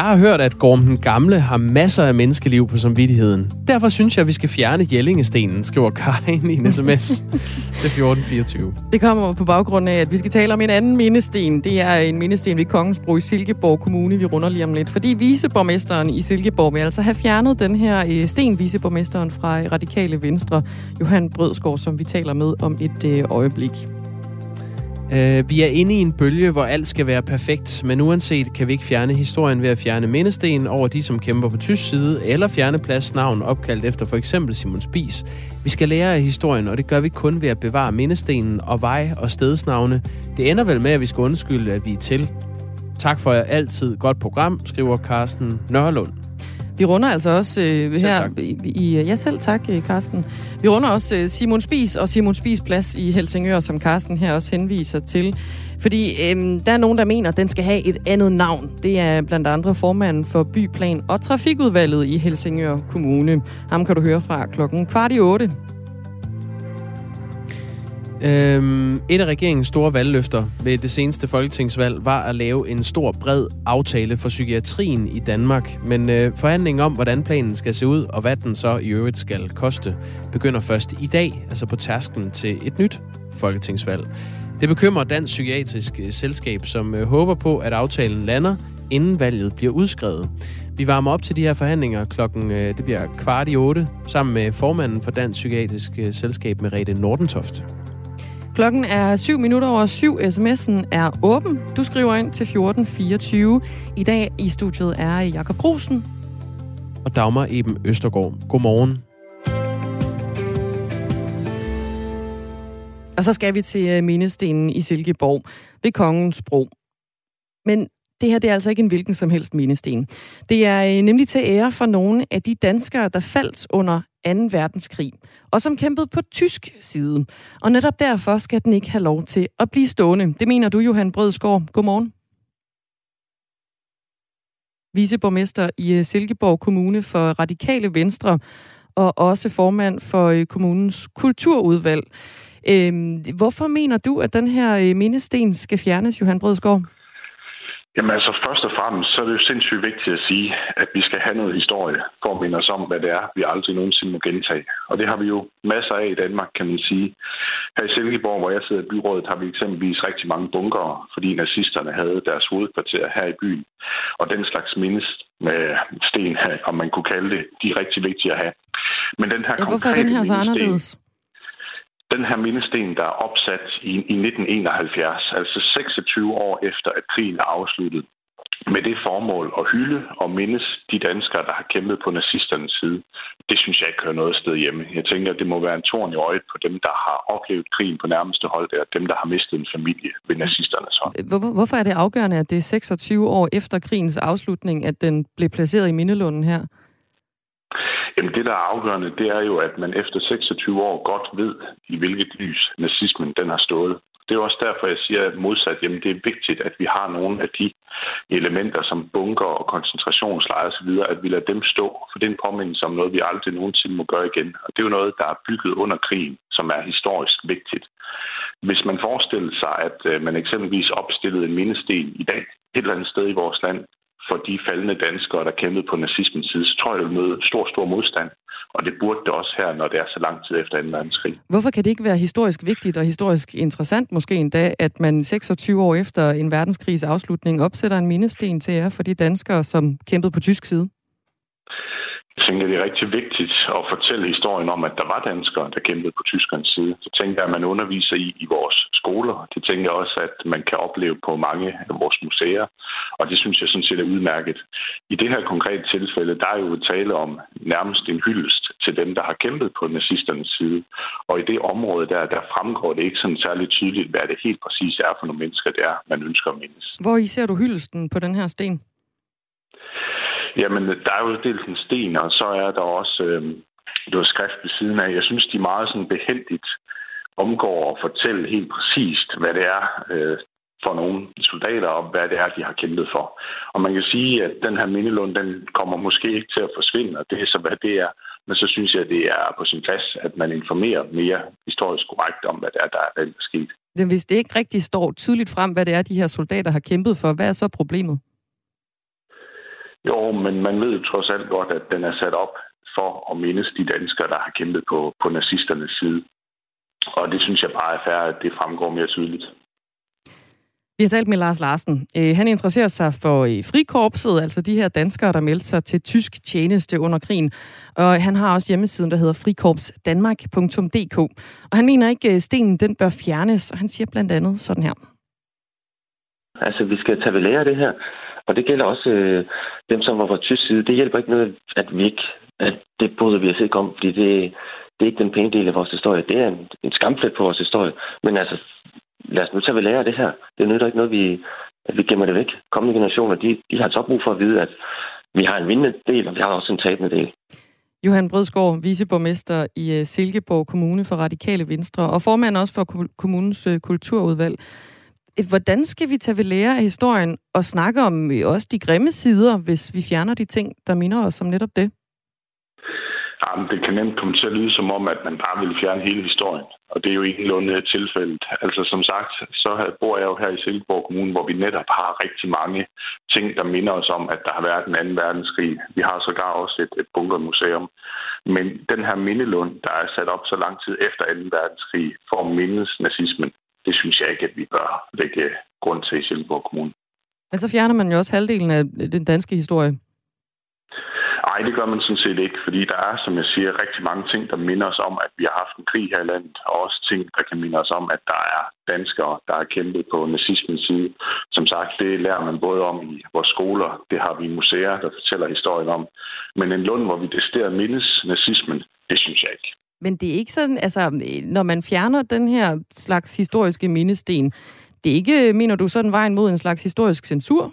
Jeg har hørt, at Gorm den Gamle har masser af menneskeliv på samvittigheden. Derfor synes jeg, at vi skal fjerne Jellingestenen, skriver Karin i en sms til 1424. Det kommer på baggrund af, at vi skal tale om en anden mindesten. Det er en mindesten ved Kongensbro i Silkeborg Kommune, vi runder lige om lidt. Fordi viceborgmesteren i Silkeborg vil altså have fjernet den her øh, sten, viceborgmesteren fra Radikale Venstre, Johan Brødsgaard, som vi taler med om et øh, øjeblik. Uh, vi er inde i en bølge, hvor alt skal være perfekt, men uanset kan vi ikke fjerne historien ved at fjerne mindesten over de, som kæmper på tysk side, eller fjerne pladsnavn opkaldt efter for eksempel Simon Spies. Vi skal lære af historien, og det gør vi kun ved at bevare mindestenen og vej- og stedsnavne. Det ender vel med, at vi skal undskylde, at vi er til. Tak for altid godt program, skriver Carsten Nørlund. Vi runder altså også øh, her tak. i, i... Ja, selv tak, Karsten. Øh, vi runder også øh, Simon Spis og Simon Spis plads i Helsingør, som Karsten her også henviser til. Fordi øh, der er nogen, der mener, at den skal have et andet navn. Det er blandt andre formanden for Byplan og Trafikudvalget i Helsingør Kommune. Ham kan du høre fra klokken kvart i otte. Øhm, et af regeringens store valgløfter ved det seneste folketingsvalg var at lave en stor, bred aftale for psykiatrien i Danmark. Men øh, forhandlingen om, hvordan planen skal se ud, og hvad den så i øvrigt skal koste, begynder først i dag, altså på tasken til et nyt folketingsvalg. Det bekymrer Dansk Psykiatrisk øh, Selskab, som øh, håber på, at aftalen lander, inden valget bliver udskrevet. Vi varmer op til de her forhandlinger klokken, øh, det bliver kvart i otte, sammen med formanden for Dansk Psykiatrisk øh, Selskab, Merete Nordentoft. Klokken er 7 minutter over 7. SMS'en er åben. Du skriver ind til 1424. I dag i studiet er Jakob Grusen. Og Dagmar Eben Østergaard. Godmorgen. Og så skal vi til øh, mindestenen i Silkeborg ved Kongens Bro. Men det her det er altså ikke en hvilken som helst mindesten. Det er øh, nemlig til ære for nogle af de danskere, der faldt under 2. verdenskrig, og som kæmpede på tysk side. Og netop derfor skal den ikke have lov til at blive stående. Det mener du, Johan Brødsgaard. Godmorgen. Viceborgmester i øh, Silkeborg Kommune for Radikale Venstre, og også formand for øh, kommunens kulturudvalg. Øhm, hvorfor mener du, at den her mindesten skal fjernes, Johan Brødsgaard? Jamen altså, først og fremmest, så er det jo sindssygt vigtigt at sige, at vi skal have noget historie for at minde os om, hvad det er, vi aldrig nogensinde må gentage. Og det har vi jo masser af i Danmark, kan man sige. Her i Silkeborg, hvor jeg sidder i byrådet, har vi eksempelvis rigtig mange bunkere, fordi nazisterne havde deres hovedkvarter her i byen. Og den slags mindest med sten, om man kunne kalde det, de er rigtig vigtige at have. Men den her ja, hvorfor er den her så anderledes? Den her mindesten, der er opsat i, i 1971, altså 26 år efter, at krigen er afsluttet, med det formål at hylde og mindes de danskere, der har kæmpet på nazisternes side, det synes jeg ikke hører noget sted hjemme. Jeg tænker, at det må være en torn i øjet på dem, der har oplevet krigen på nærmeste hold, der dem, der har mistet en familie ved nazisternes hånd. Hvorfor er det afgørende, at det er 26 år efter krigens afslutning, at den blev placeret i Mindelunden her? Jamen det, der er afgørende, det er jo, at man efter 26 år godt ved, i hvilket lys nazismen den har stået. Det er også derfor, jeg siger modsat, jamen det er vigtigt, at vi har nogle af de elementer som bunker og koncentrationslejre osv., at vi lader dem stå, for det er en påmindelse om noget, vi aldrig nogensinde må gøre igen. Og det er jo noget, der er bygget under krigen, som er historisk vigtigt. Hvis man forestiller sig, at øh, man eksempelvis opstillede en mindesten i dag et eller andet sted i vores land, for de faldende danskere, der kæmpede på nazismens side, så tror jeg, det vil møde stor, stor modstand. Og det burde det også her, når det er så lang tid efter 2. verdenskrig. Hvorfor kan det ikke være historisk vigtigt og historisk interessant måske endda, at man 26 år efter en verdenskrigs afslutning opsætter en mindesten til jer for de danskere, som kæmpede på tysk side? Jeg tænker, det er rigtig vigtigt at fortælle historien om, at der var danskere, der kæmpede på tyskernes side. Det tænker jeg, at man underviser i i vores skoler. Det tænker jeg også, at man kan opleve på mange af vores museer. Og det synes jeg sådan set er udmærket. I det her konkrete tilfælde, der er jo tale om nærmest en hyldest til dem, der har kæmpet på nazisternes side. Og i det område der, der fremgår det ikke sådan særligt tydeligt, hvad det helt præcis er for nogle mennesker, det er, man ønsker at mindes. Hvor I ser du hyldesten på den her sten? Jamen, der er jo dels en sten, og så er der også øh, noget skrift ved siden af. Jeg synes, de er meget sådan behendigt omgår at fortælle helt præcist, hvad det er øh, for nogle soldater, og hvad det er, de har kæmpet for. Og man kan sige, at den her mindelund, den kommer måske ikke til at forsvinde, og det er så, hvad det er. Men så synes jeg, at det er på sin plads, at man informerer mere historisk korrekt om, hvad det er, der er sket. Men hvis det ikke rigtig står tydeligt frem, hvad det er, de her soldater har kæmpet for, hvad er så problemet? Jo, men man ved jo trods alt godt, at den er sat op for at mindes de danskere, der har kæmpet på, på nazisternes side. Og det synes jeg bare er færdigt, at det fremgår mere tydeligt. Vi har talt med Lars Larsen. Øh, han interesserer sig for øh, frikorpset, altså de her danskere, der meldte sig til tysk tjeneste under krigen. Og han har også hjemmesiden, der hedder frikorpsdanmark.dk. Og han mener ikke, at øh, stenen den bør fjernes, og han siger blandt andet sådan her. Altså, vi skal tage ved lære af det her. Og det gælder også øh, dem, som var fra tysk side. Det hjælper ikke noget, at vi ikke... At det bryder vi os ikke om, fordi det, det er ikke den pæne del af vores historie. Det er en, en skamplet på vores historie. Men altså, lad os nu tage ved lære af det her. Det nytter ikke noget, vi, at vi gemmer det væk. Kommende generationer, de, de har så brug for at vide, at vi har en vindende del, og vi har også en tabende del. Johan Brødsgaard, viceborgmester i øh, Silkeborg Kommune for Radikale Venstre, og formand også for kommunens øh, kulturudvalg. Hvordan skal vi tage ved lære af historien og snakke om øh, også de grimme sider, hvis vi fjerner de ting, der minder os om netop det? Jamen, det kan nemt komme til at lyde som om, at man bare vil fjerne hele historien. Og det er jo ingenlunde tilfældet. Altså som sagt, så bor jeg jo her i Silkeborg Kommune, hvor vi netop har rigtig mange ting, der minder os om, at der har været en anden verdenskrig. Vi har sågar også et, et bunkermuseum. Men den her mindelund, der er sat op så lang tid efter 2. verdenskrig for at mindes nazismen, det synes jeg ikke, at vi bør lægge grund til i Silkeborg Kommune. Men så fjerner man jo også halvdelen af den danske historie. Nej, det gør man sådan set ikke, fordi der er, som jeg siger, rigtig mange ting, der minder os om, at vi har haft en krig her i landet, og også ting, der kan minde os om, at der er danskere, der har kæmpet på nazismens side. Som sagt, det lærer man både om i vores skoler, det har vi museer, der fortæller historien om. Men en lund, hvor vi decideret mindes nazismen, det synes jeg ikke. Men det er ikke sådan, altså, når man fjerner den her slags historiske mindesten, det er ikke, mener du, sådan vejen mod en slags historisk censur?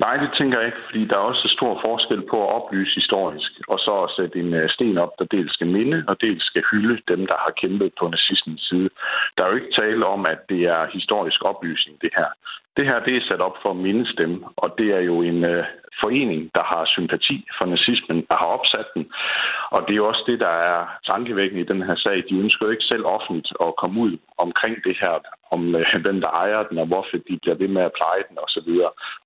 Nej, det tænker jeg ikke, fordi der er også stor forskel på at oplyse historisk, og så at sætte en øh, sten op, der dels skal minde, og dels skal hylde dem, der har kæmpet på nazismens side. Der er jo ikke tale om, at det er historisk oplysning, det her. Det her det er sat op for at stemme, og det er jo en øh, forening, der har sympati for nazismen, der har opsat den. Og det er jo også det, der er tankevækkende i den her sag. De ønsker jo ikke selv offentligt at komme ud omkring det her, om øh, hvem der ejer den, og hvorfor de bliver ved med at pleje den osv.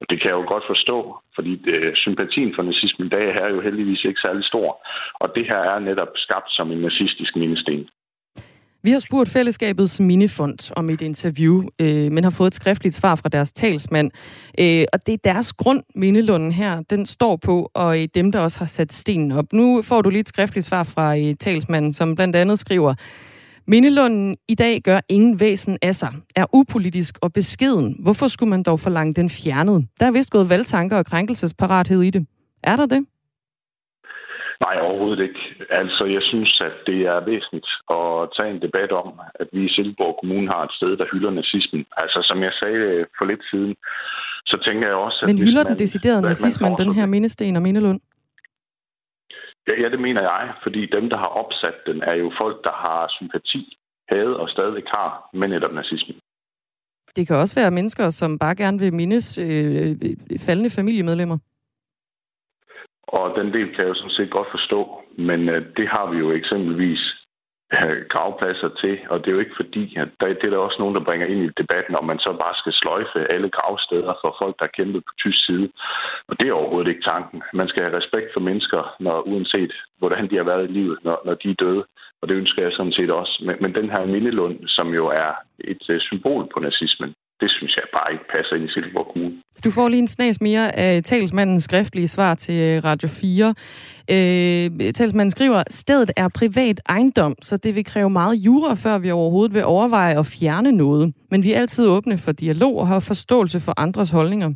Og det kan jeg jo godt forstå, fordi øh, sympatien for nazismen i dag er jo heldigvis ikke særlig stor. Og det her er netop skabt som en nazistisk mindesten. Vi har spurgt Fællesskabets Minifond om et interview, øh, men har fået et skriftligt svar fra deres talsmand. Øh, og det er deres grund, mindelunden her, den står på, og øh, dem, der også har sat stenen op. Nu får du lige et skriftligt svar fra øh, talsmanden, som blandt andet skriver, Mindelunden i dag gør ingen væsen af sig, er upolitisk og beskeden. Hvorfor skulle man dog forlange den fjernet? Der er vist gået valgtanker og krænkelsesparathed i det. Er der det? Nej, overhovedet ikke. Altså, jeg synes, at det er væsentligt at tage en debat om, at vi i Silkeborg Kommune har et sted, der hylder nazismen. Altså, som jeg sagde for lidt siden, så tænker jeg også... At Men hylder den deciderede nazismen, den her mindesten og mindelund? Ja, ja, det mener jeg, fordi dem, der har opsat den, er jo folk, der har sympati, havde og stadig har med netop nazismen. Det kan også være mennesker, som bare gerne vil mindes øh, faldende familiemedlemmer. Og den del kan jeg jo sådan set godt forstå, men øh, det har vi jo eksempelvis øh, gravpladser til, og det er jo ikke fordi, at der, det er der også nogen, der bringer ind i debatten, om man så bare skal sløjfe alle gravsteder for folk, der kæmpede på tysk side. Og det er overhovedet ikke tanken. Man skal have respekt for mennesker, når, uanset hvordan de har været i livet, når, når de er døde. Og det ønsker jeg sådan set også. Men, men den her mindelund, som jo er et øh, symbol på nazismen, det synes jeg bare ikke passer ind i Silkeborg Kommune. Du får lige en snas mere af talsmandens skriftlige svar til øh, Radio 4. Øh, talsmanden skriver, stedet er privat ejendom, så det vil kræve meget jura, før vi overhovedet vil overveje at fjerne noget. Men vi er altid åbne for dialog og har forståelse for andres holdninger.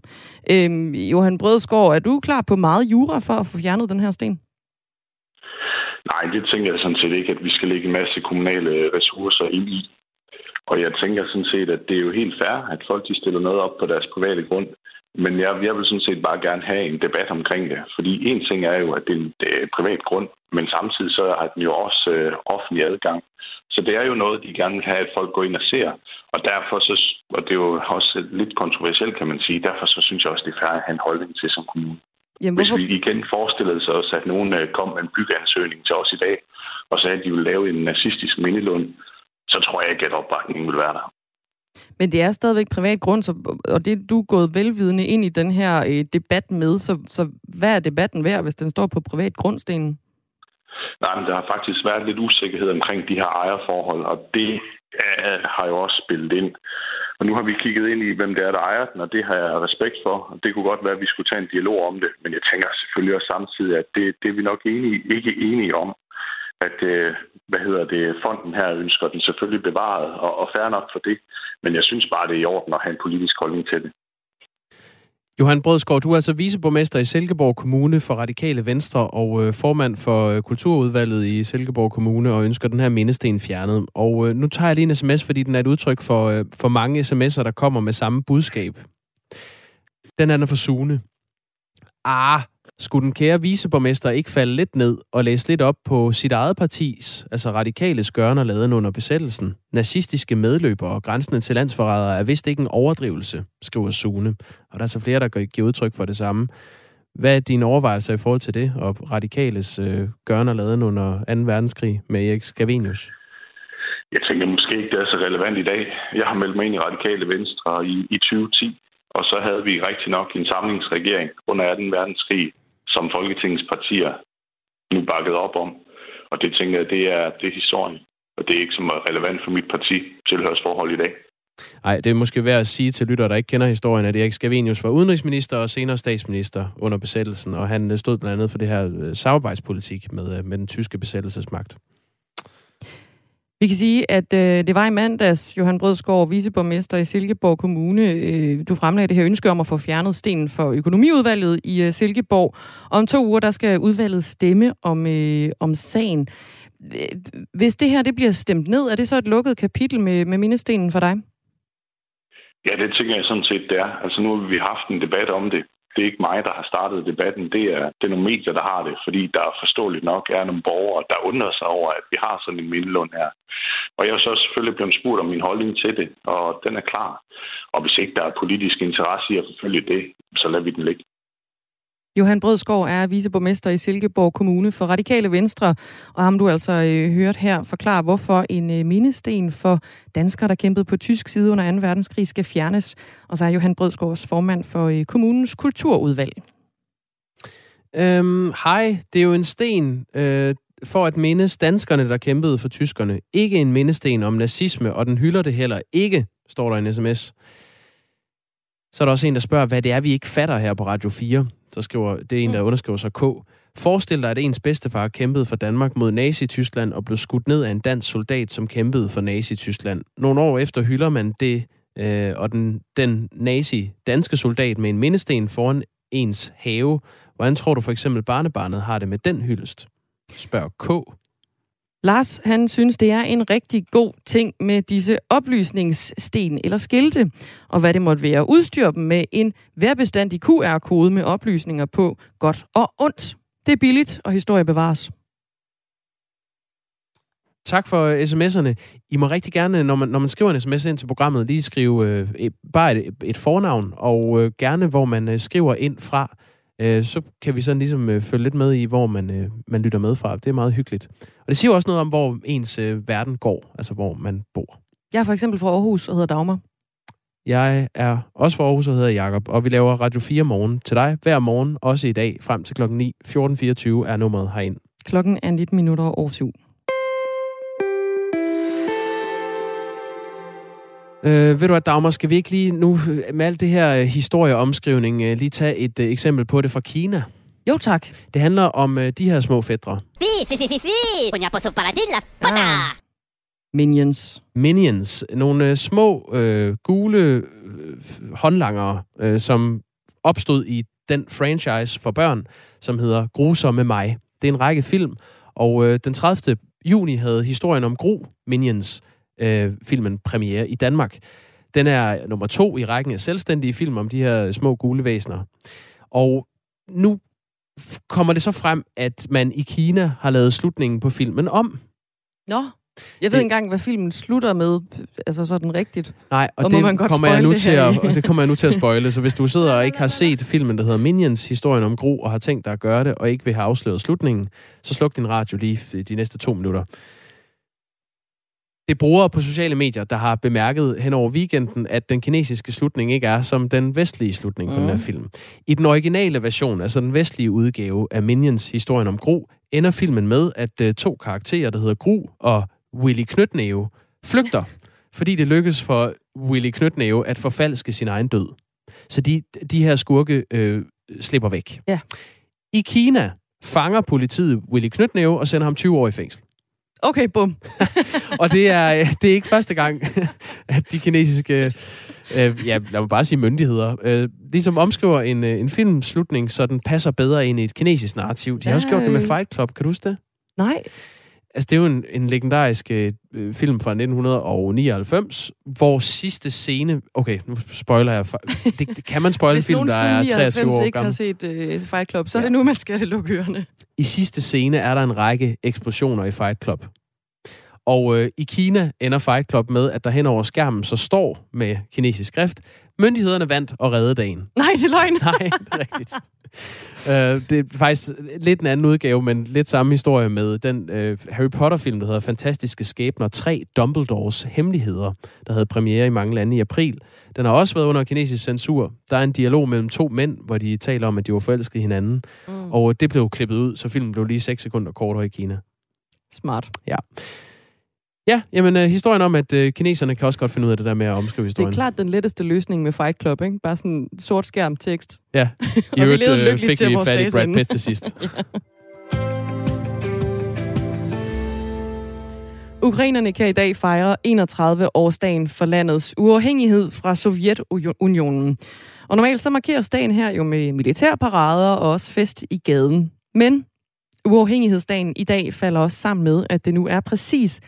Øh, Johan Brødsgaard, er du klar på meget jura for at få fjernet den her sten? Nej, det tænker jeg sådan set ikke, at vi skal lægge en masse kommunale ressourcer ind i. Og jeg tænker sådan set, at det er jo helt fair, at folk de stiller noget op på deres private grund. Men jeg, jeg vil sådan set bare gerne have en debat omkring det. Fordi en ting er jo, at det er en det er privat grund, men samtidig så har den jo også øh, offentlig adgang. Så det er jo noget, de gerne vil have, at folk går ind og ser. Og derfor så, og det er jo også lidt kontroversielt, kan man sige, derfor så synes jeg også, det er fair at have en holdning til som kommune. Jamen, Hvis vi igen forestillede os, at nogen øh, kom med en byggeansøgning til os i dag, og sagde, at de ville lave en nazistisk mindelund, så tror jeg ikke, at opbakningen vil være der. Men det er stadigvæk privat grund, så, og det du er gået velvidende ind i den her øh, debat med, så, så hvad er debatten værd, hvis den står på privat grundstenen? Nej, men der har faktisk været lidt usikkerhed omkring de her ejerforhold, og det øh, har jo også spillet ind. Og nu har vi kigget ind i, hvem det er, der ejer den, og det har jeg respekt for. Og det kunne godt være, at vi skulle tage en dialog om det. Men jeg tænker selvfølgelig også samtidig, at det, det er vi nok enige, ikke enige om. At, øh, hvad hedder det, fonden her ønsker den selvfølgelig bevaret, og, og færre nok for det. Men jeg synes bare, det er i orden at have en politisk holdning til det. Johan Brødskov, du er altså viceborgmester i Silkeborg Kommune for Radikale Venstre og øh, formand for øh, Kulturudvalget i Silkeborg Kommune og ønsker den her mindesten fjernet. Og øh, nu tager jeg lige en sms, fordi den er et udtryk for, øh, for mange sms'er, der kommer med samme budskab. Den er for Sune. Ah, skulle den kære viceborgmester ikke falde lidt ned og læse lidt op på sit eget partis, altså radikale skørner laden under besættelsen? Nazistiske medløbere og grænsende til landsforrædere er vist ikke en overdrivelse, skriver Sune. Og der er så flere, der giver udtryk for det samme. Hvad er dine overvejelser i forhold til det, og radikales øh, gørner laden under 2. verdenskrig med Erik Scavenius? Jeg tænker måske ikke, det er så relevant i dag. Jeg har meldt mig ind i Radikale Venstre i, i 2010, og så havde vi rigtig nok en samlingsregering under 2. verdenskrig, som Folketingets partier nu bakket op om. Og det tænker jeg, det er, det er historien. Og det er ikke så relevant for mit parti tilhørsforhold i dag. Nej, det er måske værd at sige til lyttere, der ikke kender historien, at Erik Scavenius var udenrigsminister og senere statsminister under besættelsen, og han stod blandt andet for det her øh, samarbejdspolitik med, øh, med den tyske besættelsesmagt. Vi kan sige, at øh, det var i mandags, Johan Brødskov, viceborgmester i Silkeborg Kommune. Øh, du fremlagde det her ønske om at få fjernet stenen for økonomiudvalget i øh, Silkeborg. Om to uger, der skal udvalget stemme om, øh, om sagen. Hvis det her det bliver stemt ned, er det så et lukket kapitel med, med mindestenen for dig? Ja, det tænker jeg sådan set, det er. Altså nu har vi haft en debat om det det er ikke mig, der har startet debatten. Det er, det er nogle medier, der har det, fordi der forståeligt nok er nogle borgere, der undrer sig over, at vi har sådan en mindelund her. Og jeg er så selvfølgelig blevet spurgt om min holdning til det, og den er klar. Og hvis ikke der er politisk interesse i at forfølge det, så lader vi den ligge. Johan Brødskov er viceborgmester i Silkeborg Kommune for Radikale Venstre, og ham du altså øh, hørt her forklare, hvorfor en øh, mindesten for danskere, der kæmpede på tysk side under 2. verdenskrig, skal fjernes. Og så er Johan Brødskovs formand for øh, kommunens kulturudvalg. Øhm, hej, det er jo en sten øh, for at mindes danskerne, der kæmpede for tyskerne. Ikke en mindesten om nazisme, og den hylder det heller ikke, står der i en sms. Så er der også en, der spørger, hvad det er, vi ikke fatter her på Radio 4 så skriver, det er en, der mm. underskriver sig K. Forestil dig, at ens bedstefar kæmpede for Danmark mod Nazi-Tyskland og blev skudt ned af en dansk soldat, som kæmpede for Nazi-Tyskland. Nogle år efter hylder man det, øh, og den, den nazi-danske soldat med en mindesten foran ens have. Hvordan tror du for eksempel barnebarnet har det med den hyldest? Spørg K. Lars, han synes, det er en rigtig god ting med disse oplysningssten eller skilte, og hvad det måtte være. Udstyr dem med en værbestandig QR-kode med oplysninger på godt og ondt. Det er billigt, og historie bevares. Tak for sms'erne. I må rigtig gerne, når man, når man skriver en sms ind til programmet, lige skrive øh, et, bare et, et fornavn, og øh, gerne, hvor man øh, skriver ind fra øh, så kan vi sådan ligesom øh, følge lidt med i, hvor man, øh, man lytter med fra. Det er meget hyggeligt. Og det siger også noget om, hvor ens øh, verden går, altså hvor man bor. Jeg er for eksempel fra Aarhus og hedder Dagmar. Jeg er også fra Aarhus og hedder Jakob, og vi laver Radio 4 morgen til dig hver morgen, også i dag, frem til klokken 9. 14.24 er nummeret herind. Klokken er 19 minutter over 7. Øh, ved du hvad, Dagmar, skal vi ikke lige nu med alt det her øh, historieomskrivning øh, lige tage et øh, eksempel på det fra Kina? Jo, tak. Det handler om øh, de her små fædre. Ah. Minions. Minions. Nogle øh, små øh, gule øh, håndlangere, øh, som opstod i den franchise for børn, som hedder Grusomme mig. Det er en række film, og øh, den 30. juni havde historien om Gro Minions øh, filmen premiere i Danmark. Den er nummer to i rækken af selvstændige film om de her små gule væsener. Og nu kommer det så frem, at man i Kina har lavet slutningen på filmen om. Nå, jeg ved det, engang, hvad filmen slutter med, altså sådan rigtigt. Nej, og, og det, man godt kommer jeg nu til at, og det kommer jeg nu til at spoile. Så hvis du sidder og ikke har set filmen, der hedder Minions, historien om Gro, og har tænkt dig at gøre det, og ikke vil have afsløret slutningen, så sluk din radio lige de næste to minutter. Det er brugere på sociale medier, der har bemærket hen over weekenden, at den kinesiske slutning ikke er som den vestlige slutning mm. på den her mm. film. I den originale version, altså den vestlige udgave af Minions historien om Gru, ender filmen med, at uh, to karakterer, der hedder Gru og Willy Knytnæve, flygter, fordi det lykkes for Willy Knytnæve at forfalske sin egen død. Så de, de her skurke øh, slipper væk. Ja. I Kina fanger politiet Willy Knytnæve og sender ham 20 år i fængsel. Okay, bum. og det er, det er ikke første gang, at de kinesiske, øh, ja, lad mig bare sige myndigheder, øh, ligesom omskriver en, øh, en filmslutning, så den passer bedre ind i et kinesisk narrativ. De har også gjort det med Fight Club, kan du huske det? Nej. Altså, det er jo en, en legendarisk øh, film fra 1999, hvor sidste scene... Okay, nu spoiler jeg. Det, det kan man spoile en film, der er 23 år ikke gammel. har set øh, Fight Club, så ja. er det nu, man skal det lukke ørerne. I sidste scene er der en række eksplosioner i Fight Club. Og øh, i Kina ender Fight Club med, at der hen over skærmen så står med kinesisk skrift, myndighederne vandt og reddede dagen. Nej, det er løgn. Nej, det er rigtigt. uh, det er faktisk lidt en anden udgave, men lidt samme historie med den uh, Harry Potter-film, der hedder Fantastiske Skæbner 3 Dumbledores Hemmeligheder, der havde premiere i mange lande i april. Den har også været under kinesisk censur. Der er en dialog mellem to mænd, hvor de taler om, at de var forelskede hinanden. Mm. Og det blev klippet ud, så filmen blev lige 6 sekunder kortere i Kina. Smart. Ja. Ja, jamen uh, historien om, at uh, kineserne kan også godt finde ud af det der med at omskrive historien. Det er klart den letteste løsning med Fight Club, ikke? Bare sådan sort skærm tekst. Ja, i øvrigt uh, fik vi fat i Brad Pitt til sidst. ja. Ukrainerne kan i dag fejre 31-årsdagen for landets uafhængighed fra Sovjetunionen. Og normalt så markeres dagen her jo med militærparader og også fest i gaden. Men uafhængighedsdagen i dag falder også sammen med, at det nu er præcis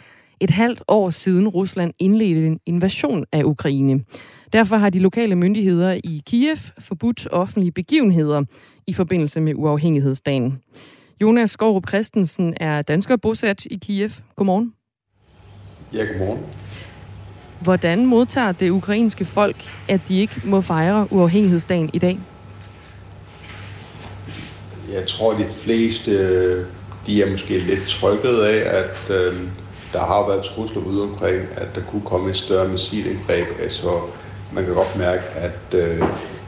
et halvt år siden Rusland indledte en invasion af Ukraine. Derfor har de lokale myndigheder i Kiev forbudt offentlige begivenheder i forbindelse med uafhængighedsdagen. Jonas Skorup Christensen er dansker bosat i Kiev. Godmorgen. Ja, godmorgen. Hvordan modtager det ukrainske folk, at de ikke må fejre uafhængighedsdagen i dag? Jeg tror, de fleste de er måske lidt trykket af, at øh, der har været trusler ude omkring, at der kunne komme et større missilindgreb. Altså, man kan godt mærke, at, øh,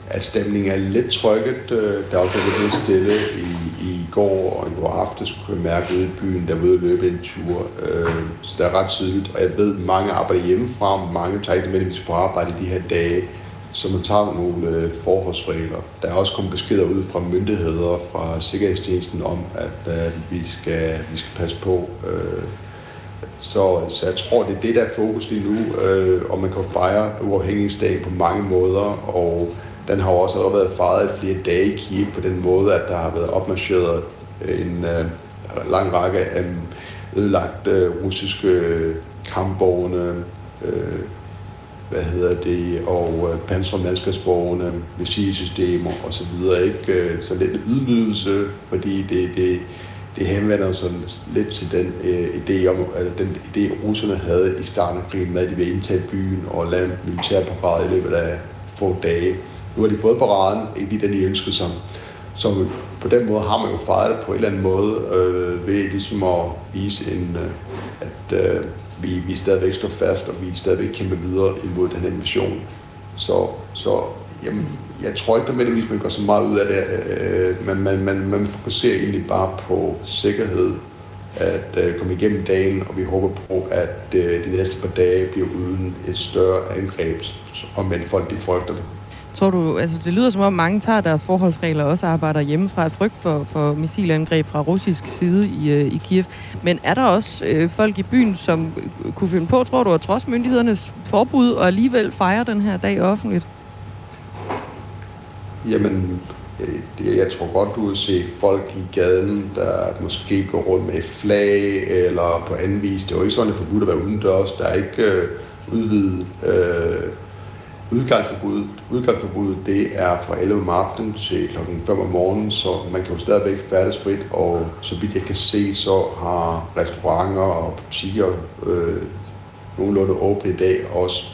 at stemningen er lidt trykket. Øh, der er også lidt stille i, i går og i går aftes, kunne jeg mærke ude i byen, der var ude at løbe en tur. Øh, så det er ret tydeligt. Og jeg ved, at mange arbejder hjemmefra, mange tager ikke nødvendigvis på arbejde i de her dage, så man tager nogle øh, forholdsregler. Der er også kommet beskeder ud fra myndigheder, fra Sikkerhedstjenesten om, at øh, vi, skal, vi skal passe på øh, så, så jeg tror, det er det, der er fokus lige nu, øh, og man kan fejre uafhængighedsdagen på mange måder, og den har også været fejret i flere dage i Kiev på den måde, at der har været opmarcheret øh, en øh, lang række af ødelagte øh, russiske kampvogne, øh, hvad hedder det, og øh, pansermaskersvogne, missilsystemer osv. Ikke? Øh, så lidt ydmygelse, fordi det, det, det henvender sådan lidt til den øh, idé om, altså den idé, russerne havde i starten af krigen med, at de ville indtage byen og lave en militærparade i løbet af få dage. Nu har de fået paraden, ikke lige den, de ønskede sig. Så på den måde har man jo fejret det på en eller anden måde, øh, ved ligesom at vise, en, øh, at øh, vi, vi stadigvæk står fast, og vi stadigvæk kæmper videre imod den her invasion. Så, så jamen, jeg tror ikke nødvendigvis, man gør så meget ud af det. Øh, man, man, man, man fokuserer egentlig bare på sikkerhed, at øh, komme igennem dagen, og vi håber på, at øh, de næste par dage bliver uden et større angreb, om men folk de frygter det. Tror du, altså det lyder som om mange tager deres forholdsregler og også arbejder hjemmefra af frygt for, for missilangreb fra russisk side i, øh, i Kiev. Men er der også øh, folk i byen, som kunne finde på, tror du, at trods myndighedernes forbud og alligevel fejre den her dag offentligt? Jamen, øh, jeg tror godt, du vil se folk i gaden, der måske går rundt med flag eller på anden vis. Det er jo ikke sådan, at det er forbudt at være udendørs. Der er ikke øh, udvidet øh, udgangsforbud. Udgangsforbuddet det er fra 11 om aftenen til kl. 5 om morgenen, så man kan jo stadigvæk færdes frit, og så vidt jeg kan se, så har restauranter og butikker øh, nogenlunde åbne i dag også.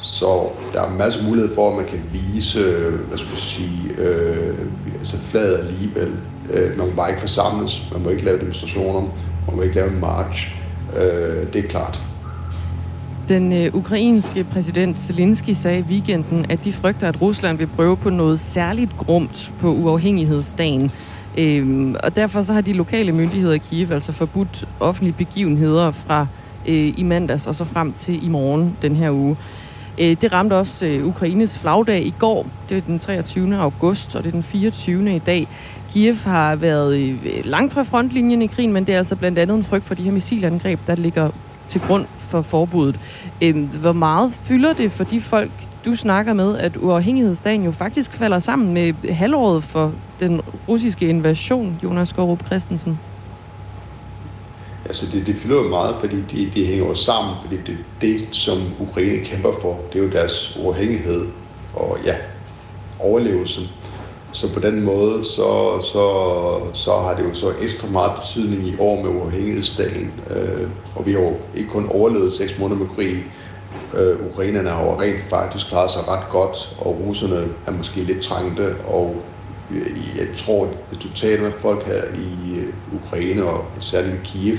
Så der er masser af mulighed for, at man kan vise, hvad skal jeg sige, øh, altså fladet alligevel. Øh, man må bare ikke forsamles, man må ikke lave demonstrationer, man må ikke lave en march. Øh, det er klart. Den øh, ukrainske præsident Zelensky sagde i weekenden, at de frygter, at Rusland vil prøve på noget særligt grumt på uafhængighedsdagen. Øhm, og derfor så har de lokale myndigheder i Kiev altså forbudt offentlige begivenheder fra øh, i mandags og så frem til i morgen den her uge. Øh, det ramte også øh, Ukraines flagdag i går. Det er den 23. august, og det er den 24. i dag. Kiev har været øh, langt fra frontlinjen i krigen, men det er altså blandt andet en frygt for de her missilangreb, der ligger til grund for forbuddet. Øhm, hvor meget fylder det for de folk, du snakker med, at uafhængighedsdagen jo faktisk falder sammen med halvåret for den russiske invasion, Jonas Skorup Christensen? Altså det, det fylder jo meget, fordi de, de hænger jo sammen, fordi det det, som Ukraine kæmper for, det er jo deres uafhængighed og ja, overlevelsen. Så på den måde, så, så, så har det jo så ekstra meget betydning i år med uafhængighedsdagen. Øh, og vi har jo ikke kun overlevet seks måneder med krig. Øh, ukrainerne har jo rent faktisk klaret sig ret godt, og russerne er måske lidt trængte. Og jeg tror, hvis du taler med folk her i øh, Ukraine, og særligt i Kiev,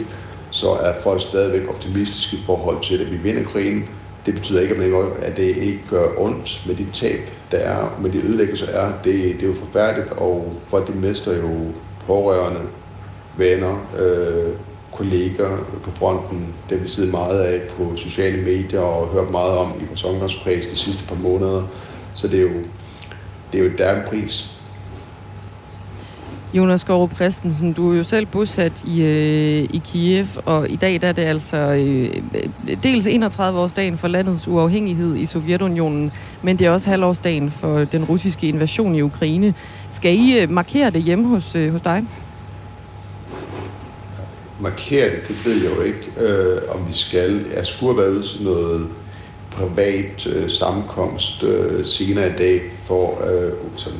så er folk stadigvæk optimistiske i forhold til, at vi vinder krigen. Det betyder ikke, at det ikke gør ondt med de tab, der er, med de ødelæggelser er. Det, det er jo forfærdeligt, og folk de mister jo pårørende, venner, øh, kolleger på fronten. Det har vi siddet meget af på sociale medier og hørt meget om i vores omgangskreds de sidste par måneder. Så det er jo, det er jo der en pris. Jonas Gårup Christensen, du er jo selv bosat i, øh, i Kiev, og i dag der er det altså øh, øh dels 31-årsdagen for landets uafhængighed i Sovjetunionen, men det er også halvårsdagen for den russiske invasion i Ukraine. Skal I øh, markere det hjemme hos, øh, hos dig? Markere det, det ved jeg jo ikke, øh, om vi skal. Jeg skulle have været sådan noget privat øh, sammenkomst øh, senere i dag for øh, sådan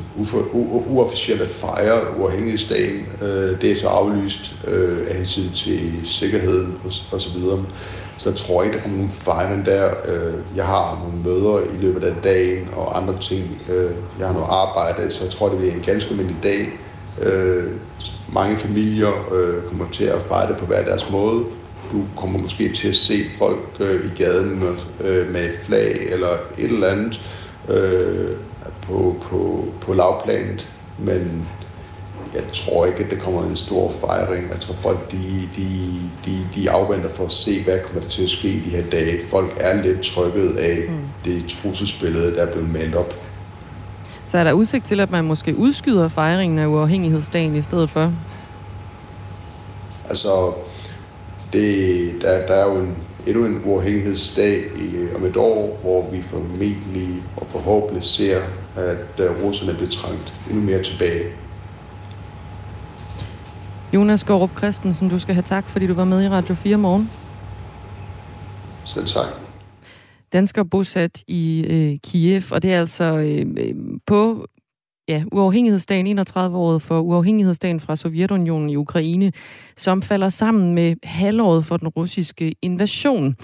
uofficielt at fejre uafhængighedsdagen. Øh, det er så aflyst øh, af hensyn til sikkerheden osv. og, og så. Så jeg tror ikke, der kommer nogen fejring der. Øh, jeg har nogle møder i løbet af dagen og andre ting. Øh, jeg har noget arbejde, så jeg tror, det bliver en ganske almindelig dag. Øh, mange familier øh, kommer til at fejre det på hver deres måde. Du kommer måske til at se folk øh, i gaden med, øh, med flag eller et eller andet øh, på, på, på lavplanet, men jeg tror ikke, at det kommer en stor fejring. Jeg tror, folk de, de, de, de afventer for at se, hvad kommer der til at ske i de her dage. Folk er lidt trykket af mm. det trusselsbillede, der er blevet malet op. Så er der udsigt til, at man måske udskyder fejringen af uafhængighedsdagen i stedet for? Altså, det, der, der er jo en, endnu en uafhængighedsdag i, om et år, hvor vi formentlig og forhåbentlig ser, at uh, russerne bliver trængt endnu mere tilbage. Jonas Gårup Christensen, du skal have tak, fordi du var med i Radio 4 morgen. Selv tak. Dansker bosat i øh, Kiev, og det er altså øh, på ja, uafhængighedsdagen, 31-året for uafhængighedsdagen fra Sovjetunionen i Ukraine, som falder sammen med halvåret for den russiske invasion.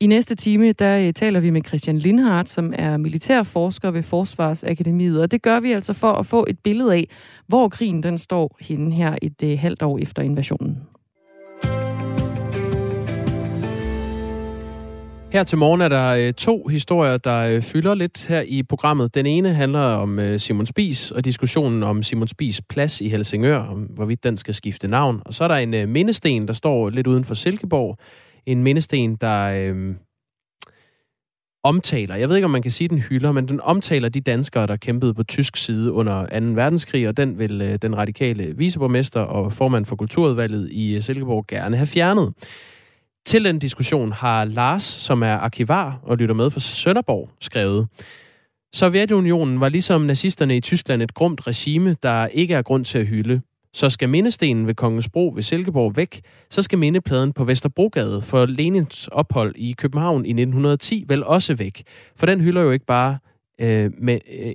I næste time, der øh, taler vi med Christian Lindhardt, som er militærforsker ved Forsvarsakademiet, og det gør vi altså for at få et billede af, hvor krigen den står henne her et øh, halvt år efter invasionen. Her til morgen er der øh, to historier, der øh, fylder lidt her i programmet. Den ene handler om øh, Simon Spis og diskussionen om Simon Spis plads i Helsingør, om hvorvidt den skal skifte navn. Og så er der en øh, mindesten, der står lidt uden for Silkeborg. En mindesten, der øh, omtaler, jeg ved ikke, om man kan sige, den hylder, men den omtaler de danskere, der kæmpede på tysk side under 2. verdenskrig, og den vil øh, den radikale viceborgmester og formand for kulturudvalget i øh, Silkeborg gerne have fjernet. Til den diskussion har Lars, som er arkivar og lytter med fra Sønderborg, skrevet, Sovjetunionen var ligesom nazisterne i Tyskland et grumt regime, der ikke er grund til at hylde. Så skal mindestenen ved Kongens Bro ved Silkeborg væk, så skal mindepladen på Vesterbrogade for Lenins ophold i København i 1910 vel også væk. For den hylder jo ikke bare, øh, med, øh,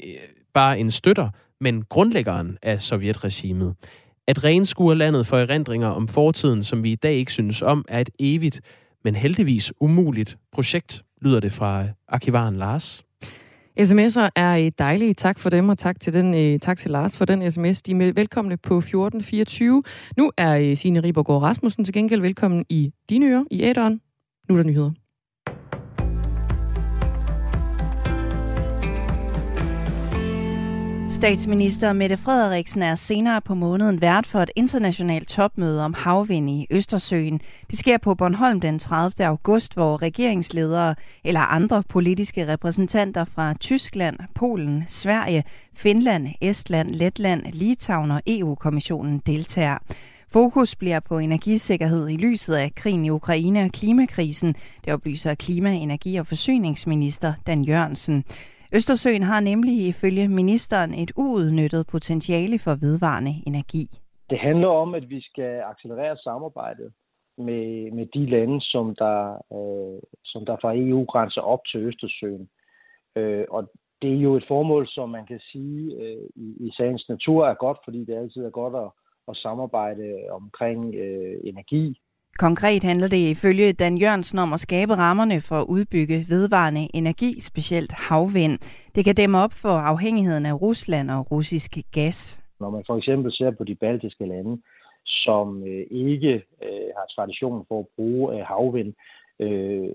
bare en støtter, men grundlæggeren af sovjetregimet. At renskure landet for erindringer om fortiden, som vi i dag ikke synes om, er et evigt, men heldigvis umuligt projekt, lyder det fra øh, arkivaren Lars. SMS'er er øh, dejlige. Tak for dem, og tak til, den, øh, tak til Lars for den sms. De er velkomne på 1424. Nu er Signe Ribergaard Rasmussen til gengæld velkommen i dine ører, i æderen. Nu er der nyheder. Statsminister Mette Frederiksen er senere på måneden vært for et internationalt topmøde om havvind i Østersøen. Det sker på Bornholm den 30. august, hvor regeringsledere eller andre politiske repræsentanter fra Tyskland, Polen, Sverige, Finland, Estland, Letland, Litauen og EU-kommissionen deltager. Fokus bliver på energisikkerhed i lyset af krigen i Ukraine og klimakrisen, det oplyser klima-, energi- og forsyningsminister Dan Jørgensen. Østersøen har nemlig ifølge ministeren et uudnyttet potentiale for vedvarende energi. Det handler om, at vi skal accelerere samarbejdet med, med de lande, som der, øh, som der fra EU grænser op til Østersøen. Øh, og det er jo et formål, som man kan sige øh, i, i sagens natur er godt, fordi det altid er godt at, at samarbejde omkring øh, energi Konkret handler det ifølge Dan Jørgensen om at skabe rammerne for at udbygge vedvarende energi, specielt havvind. Det kan dæmme op for afhængigheden af Rusland og russisk gas. Når man for eksempel ser på de baltiske lande, som øh, ikke øh, har tradition for at bruge øh, havvind, øh,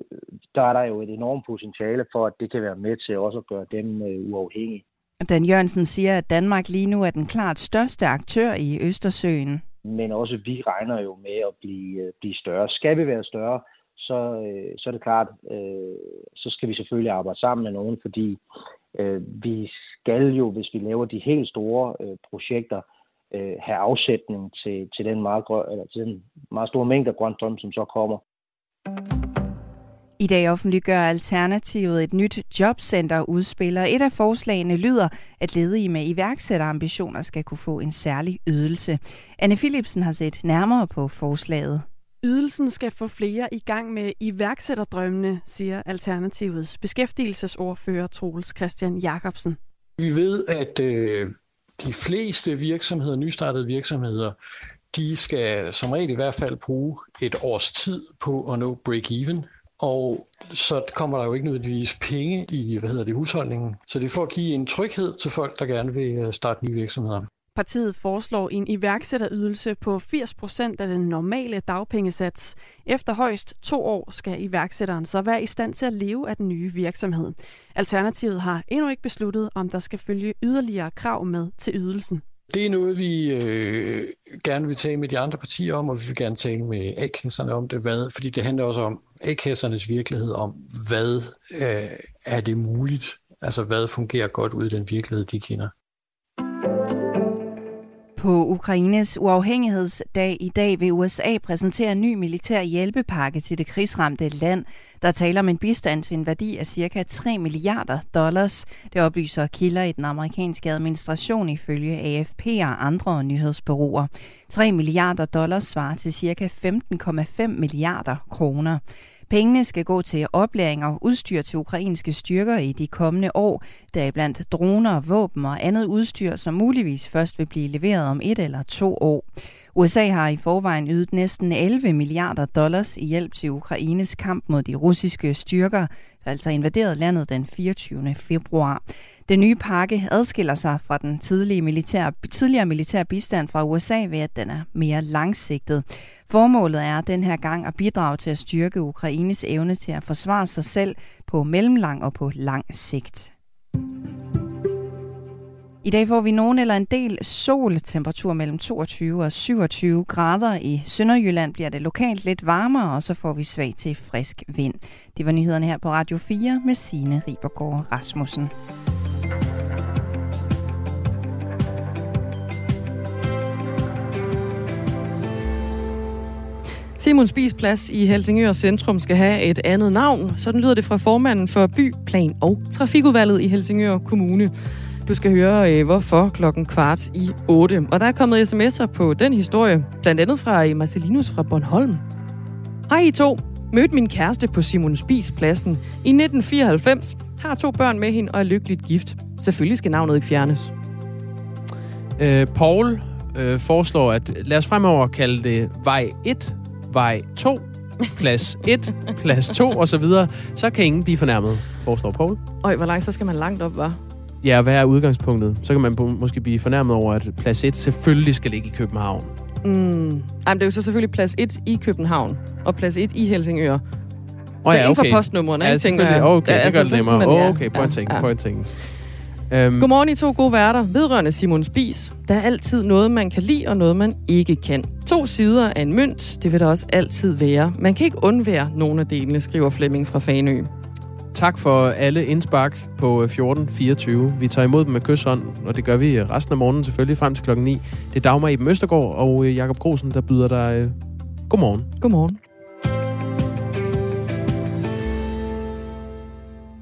der er der jo et enormt potentiale for, at det kan være med til også at gøre dem øh, uafhængige. Dan Jørgensen siger, at Danmark lige nu er den klart største aktør i Østersøen men også vi regner jo med at blive, øh, blive større. Skal vi være større, så, øh, så er det klart, øh, så skal vi selvfølgelig arbejde sammen med nogen, fordi øh, vi skal jo, hvis vi laver de helt store øh, projekter, øh, have afsætning til, til, den meget, eller til den meget store mængde af grøn strøm, som så kommer. I dag offentliggør Alternativet et nyt jobcenter-udspil, og et af forslagene lyder, at ledige med iværksætterambitioner skal kunne få en særlig ydelse. Anne Philipsen har set nærmere på forslaget. Ydelsen skal få flere i gang med iværksætterdrømmene, siger Alternativets beskæftigelsesordfører Troels Christian Jacobsen. Vi ved, at øh, de fleste virksomheder, nystartede virksomheder, de skal som regel i hvert fald bruge et års tid på at nå break-even, og så kommer der jo ikke nødvendigvis penge i hvad hedder det, husholdningen. Så det får at give en tryghed til folk, der gerne vil øh, starte nye virksomheder. Partiet foreslår en iværksætterydelse på 80% af den normale dagpengesats. Efter højst to år skal iværksætteren så være i stand til at leve af den nye virksomhed. Alternativet har endnu ikke besluttet, om der skal følge yderligere krav med til ydelsen. Det er noget, vi øh, gerne vil tale med de andre partier om, og vi vil gerne tale med A-kasserne om det, hvad, fordi det handler også om A-kassernes virkelighed, om hvad øh, er det muligt, altså hvad fungerer godt ud i den virkelighed, de kender. På Ukraines uafhængighedsdag i dag vil USA præsentere en ny militær hjælpepakke til det krigsramte land. Der taler om en bistand til en værdi af ca. 3 milliarder dollars. Det oplyser kilder i den amerikanske administration ifølge AFP og andre nyhedsbureauer. 3 milliarder dollars svarer til ca. 15,5 milliarder kroner. Pengene skal gå til oplæring og udstyr til ukrainske styrker i de kommende år, deriblandt droner, våben og andet udstyr, som muligvis først vil blive leveret om et eller to år. USA har i forvejen ydet næsten 11 milliarder dollars i hjælp til Ukraines kamp mod de russiske styrker, der altså invaderede landet den 24. februar. Den nye pakke adskiller sig fra den tidligere militær, tidligere militær bistand fra USA ved, at den er mere langsigtet. Formålet er den her gang at bidrage til at styrke Ukraines evne til at forsvare sig selv på mellemlang og på lang sigt. I dag får vi nogen eller en del sol, temperatur mellem 22 og 27 grader. I Sønderjylland bliver det lokalt lidt varmere, og så får vi svag til frisk vind. Det var nyhederne her på Radio 4 med Signe Ribergaard Rasmussen. Simon Spisplads i Helsingør Centrum skal have et andet navn. Sådan lyder det fra formanden for By, Plan og Trafikudvalget i Helsingør Kommune. Du skal høre, øh, hvorfor klokken kvart i 8. Og der er kommet sms'er på den historie, blandt andet fra øh, Marcelinus fra Bornholm. Hej I to. Mødte min kæreste på Simon Spies pladsen i 1994. Har to børn med hende og er lykkeligt gift. Selvfølgelig skal navnet ikke fjernes. Øh, Paul øh, foreslår, at lad os fremover kalde det vej 1, vej 2, plads 1, plads 2 osv., så, videre. så kan ingen blive fornærmet, foreslår Paul. Øj, hvor langt så skal man langt op, var? Ja, hvad er udgangspunktet? Så kan man måske blive fornærmet over, at plads 1 selvfølgelig skal ligge i København. Mm. Ej, det er jo så selvfølgelig plads 1 i København, og plads 1 i Helsingør. Oh, så ja, inden for postnummerne, ja, tænker jeg. Okay, ja, det altså, gør det nemmere. Oh, okay, point ja, ja. point Øhm, Godmorgen, I to gode værter. Vedrørende Simon Spis. Der er altid noget, man kan lide, og noget, man ikke kan. To sider af en mønt, det vil der også altid være. Man kan ikke undvære nogen af delene, skriver Flemming fra Fanø. Tak for alle indspark på 1424. Vi tager imod dem med kysshånd, og det gør vi resten af morgenen selvfølgelig frem til klokken 9. Det er Dagmar Iben Østergaard og øh, Jakob Grosen, der byder dig øh, godmorgen. Godmorgen.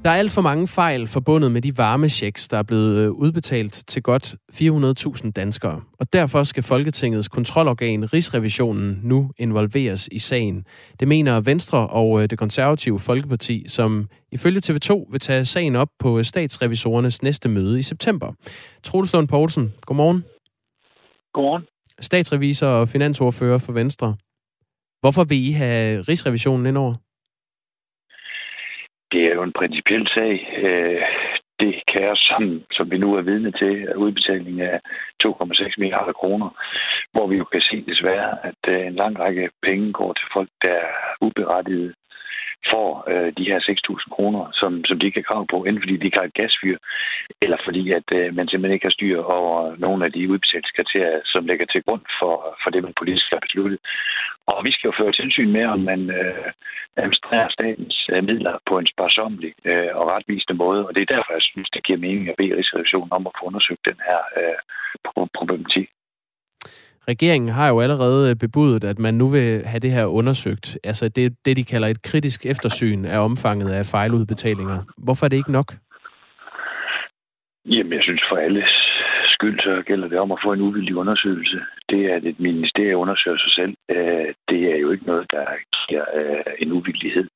Der er alt for mange fejl forbundet med de varmechecks, der er blevet øh, udbetalt til godt 400.000 danskere. Og derfor skal Folketingets kontrolorgan Rigsrevisionen nu involveres i sagen. Det mener Venstre og øh, det konservative Folkeparti, som ifølge TV2 vil tage sagen op på statsrevisorernes næste møde i september. Troels Lund Poulsen, godmorgen. Godmorgen. Statsrevisor og finansordfører for Venstre. Hvorfor vil I have Rigsrevisionen indover? Det er jo en principiel sag. Øh, det kaos, som, som vi nu er vidne til, er udbetaling af 2,6 milliarder kroner, hvor vi jo kan se desværre, at øh, en lang række penge går til folk, der er uberettiget får øh, de her 6.000 kroner, som, som de ikke har krav på, enten fordi de ikke har et gasfyr, eller fordi at øh, man simpelthen ikke har styr over nogle af de udbetalingskriterier, som ligger til grund for, for det, man politisk har besluttet. Og vi skal jo føre tilsyn med, om man øh, administrerer statens øh, midler på en sparsomlig øh, og retvisende måde, og det er derfor, jeg synes, det giver mening at bede Rigsrevisionen om at få undersøgt den her øh, problematik. Regeringen har jo allerede øh, bebudet, at man nu vil have det her undersøgt. Altså det, det de kalder et kritisk eftersyn af omfanget af fejludbetalinger. Hvorfor er det ikke nok? Jamen, jeg synes for alles skyld, så gælder det om at få en uvildig undersøgelse. Det, at et ministerie undersøger sig selv, øh, det er jo ikke noget, der giver øh, en uvildighed.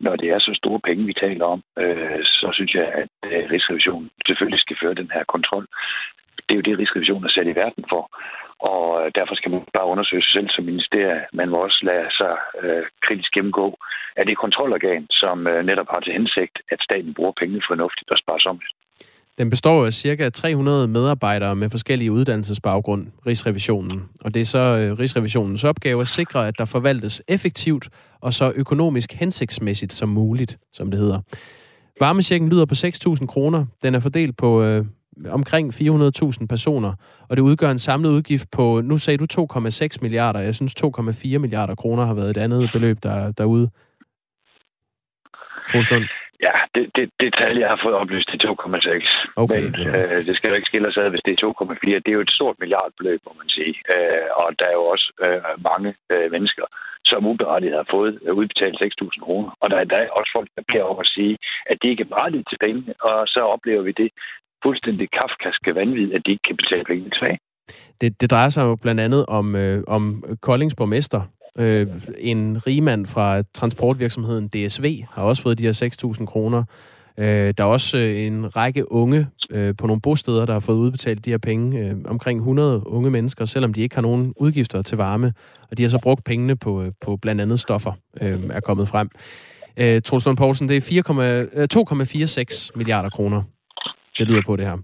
Når det er så store penge, vi taler om, øh, så synes jeg, at øh, Rigsrevisionen selvfølgelig skal føre den her kontrol. Det er jo det, Rigsrevisionen er sat i verden for og øh, derfor skal man bare undersøge sig selv som ministerie. Man må også lade sig øh, kritisk gennemgå af det kontrolorgan, som øh, netop har til hensigt, at staten bruger pengene fornuftigt og sparsomt. Den består af cirka 300 medarbejdere med forskellige uddannelsesbaggrund, Rigsrevisionen. Og det er så øh, Rigsrevisionens opgave at sikre, at der forvaltes effektivt og så økonomisk hensigtsmæssigt som muligt, som det hedder. Varmesjekken lyder på 6.000 kroner. Den er fordelt på øh, omkring 400.000 personer, og det udgør en samlet udgift på, nu sagde du 2,6 milliarder, jeg synes 2,4 milliarder kroner har været et andet beløb der, derude. Troslund. Ja, det, det, det tal, jeg har fået oplyst, det er 2,6. Okay, Men, ja. øh, det skal jo ikke skille sig ad, hvis det er 2,4. Det er jo et stort milliardbeløb, må man sige. Øh, og der er jo også øh, mange øh, mennesker, som uberettiget har fået øh, udbetalt 6.000 kroner. Og der, der er også folk, der bliver over at sige, at de ikke er berettiget til penge, og så oplever vi det, fuldstændig kafkaske vanvid, at de ikke kan betale penge tilbage. Det, det drejer sig jo blandt andet om, øh, om Koldings borgmester. Øh, en rigmand fra transportvirksomheden DSV har også fået de her 6.000 kroner. Øh, der er også øh, en række unge øh, på nogle bosteder, der har fået udbetalt de her penge. Øh, omkring 100 unge mennesker, selvom de ikke har nogen udgifter til varme. Og de har så brugt pengene på, øh, på blandt andet stoffer, øh, er kommet frem. Øh, Troels Poulsen, det er 2,46 øh, milliarder kroner, det lyder på det her.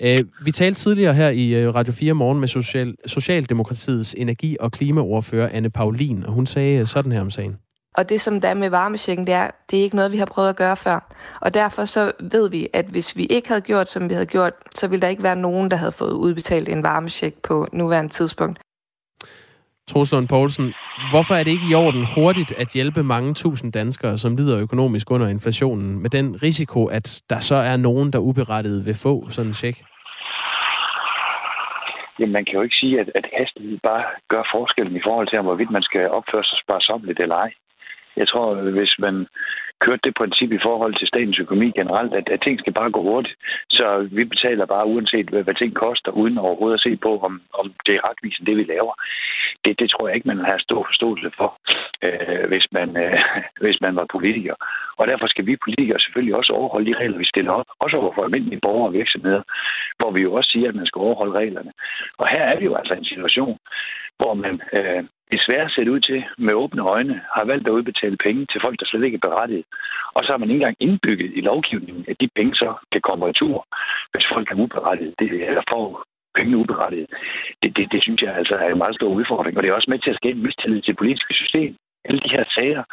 Øh, vi talte tidligere her i øh, Radio 4 morgen med Social, Socialdemokratiets energi- og klimaordfører Anne Paulin, og hun sagde øh, sådan her om sagen. Og det, som der er med varmesjekken, det er, det er ikke noget, vi har prøvet at gøre før. Og derfor så ved vi, at hvis vi ikke havde gjort, som vi havde gjort, så ville der ikke være nogen, der havde fået udbetalt en varmesjek på nuværende tidspunkt. Troslund Poulsen, hvorfor er det ikke i orden hurtigt at hjælpe mange tusind danskere, som lider økonomisk under inflationen, med den risiko, at der så er nogen, der uberettiget vil få sådan en check? Jamen, man kan jo ikke sige, at, at hastighed bare gør forskellen i forhold til, hvorvidt man skal opføre sig sparsomligt eller ej. Jeg tror, hvis man kørt det princip i forhold til statens økonomi generelt, at, at ting skal bare gå hurtigt. Så vi betaler bare uanset, hvad, hvad ting koster, uden overhovedet at se på, om, om det er retvisende, det vi laver. Det, det tror jeg ikke, man har stor forståelse for, øh, hvis, man, øh, hvis man var politiker. Og derfor skal vi politikere selvfølgelig også overholde de regler, vi stiller op, også over for almindelige borgere og virksomheder, hvor vi jo også siger, at man skal overholde reglerne. Og her er vi jo altså i en situation, hvor man øh, desværre ser ud til med åbne øjne har valgt at udbetale penge til folk, der slet ikke er berettiget. Og så har man ikke engang indbygget i lovgivningen, at de penge så kan komme retur, hvis folk er uberettiget, det, eller får penge uberettiget. Det, det, det synes jeg altså er en meget stor udfordring, og det er også med til at skabe mistillid til det politiske system. Alle de her sager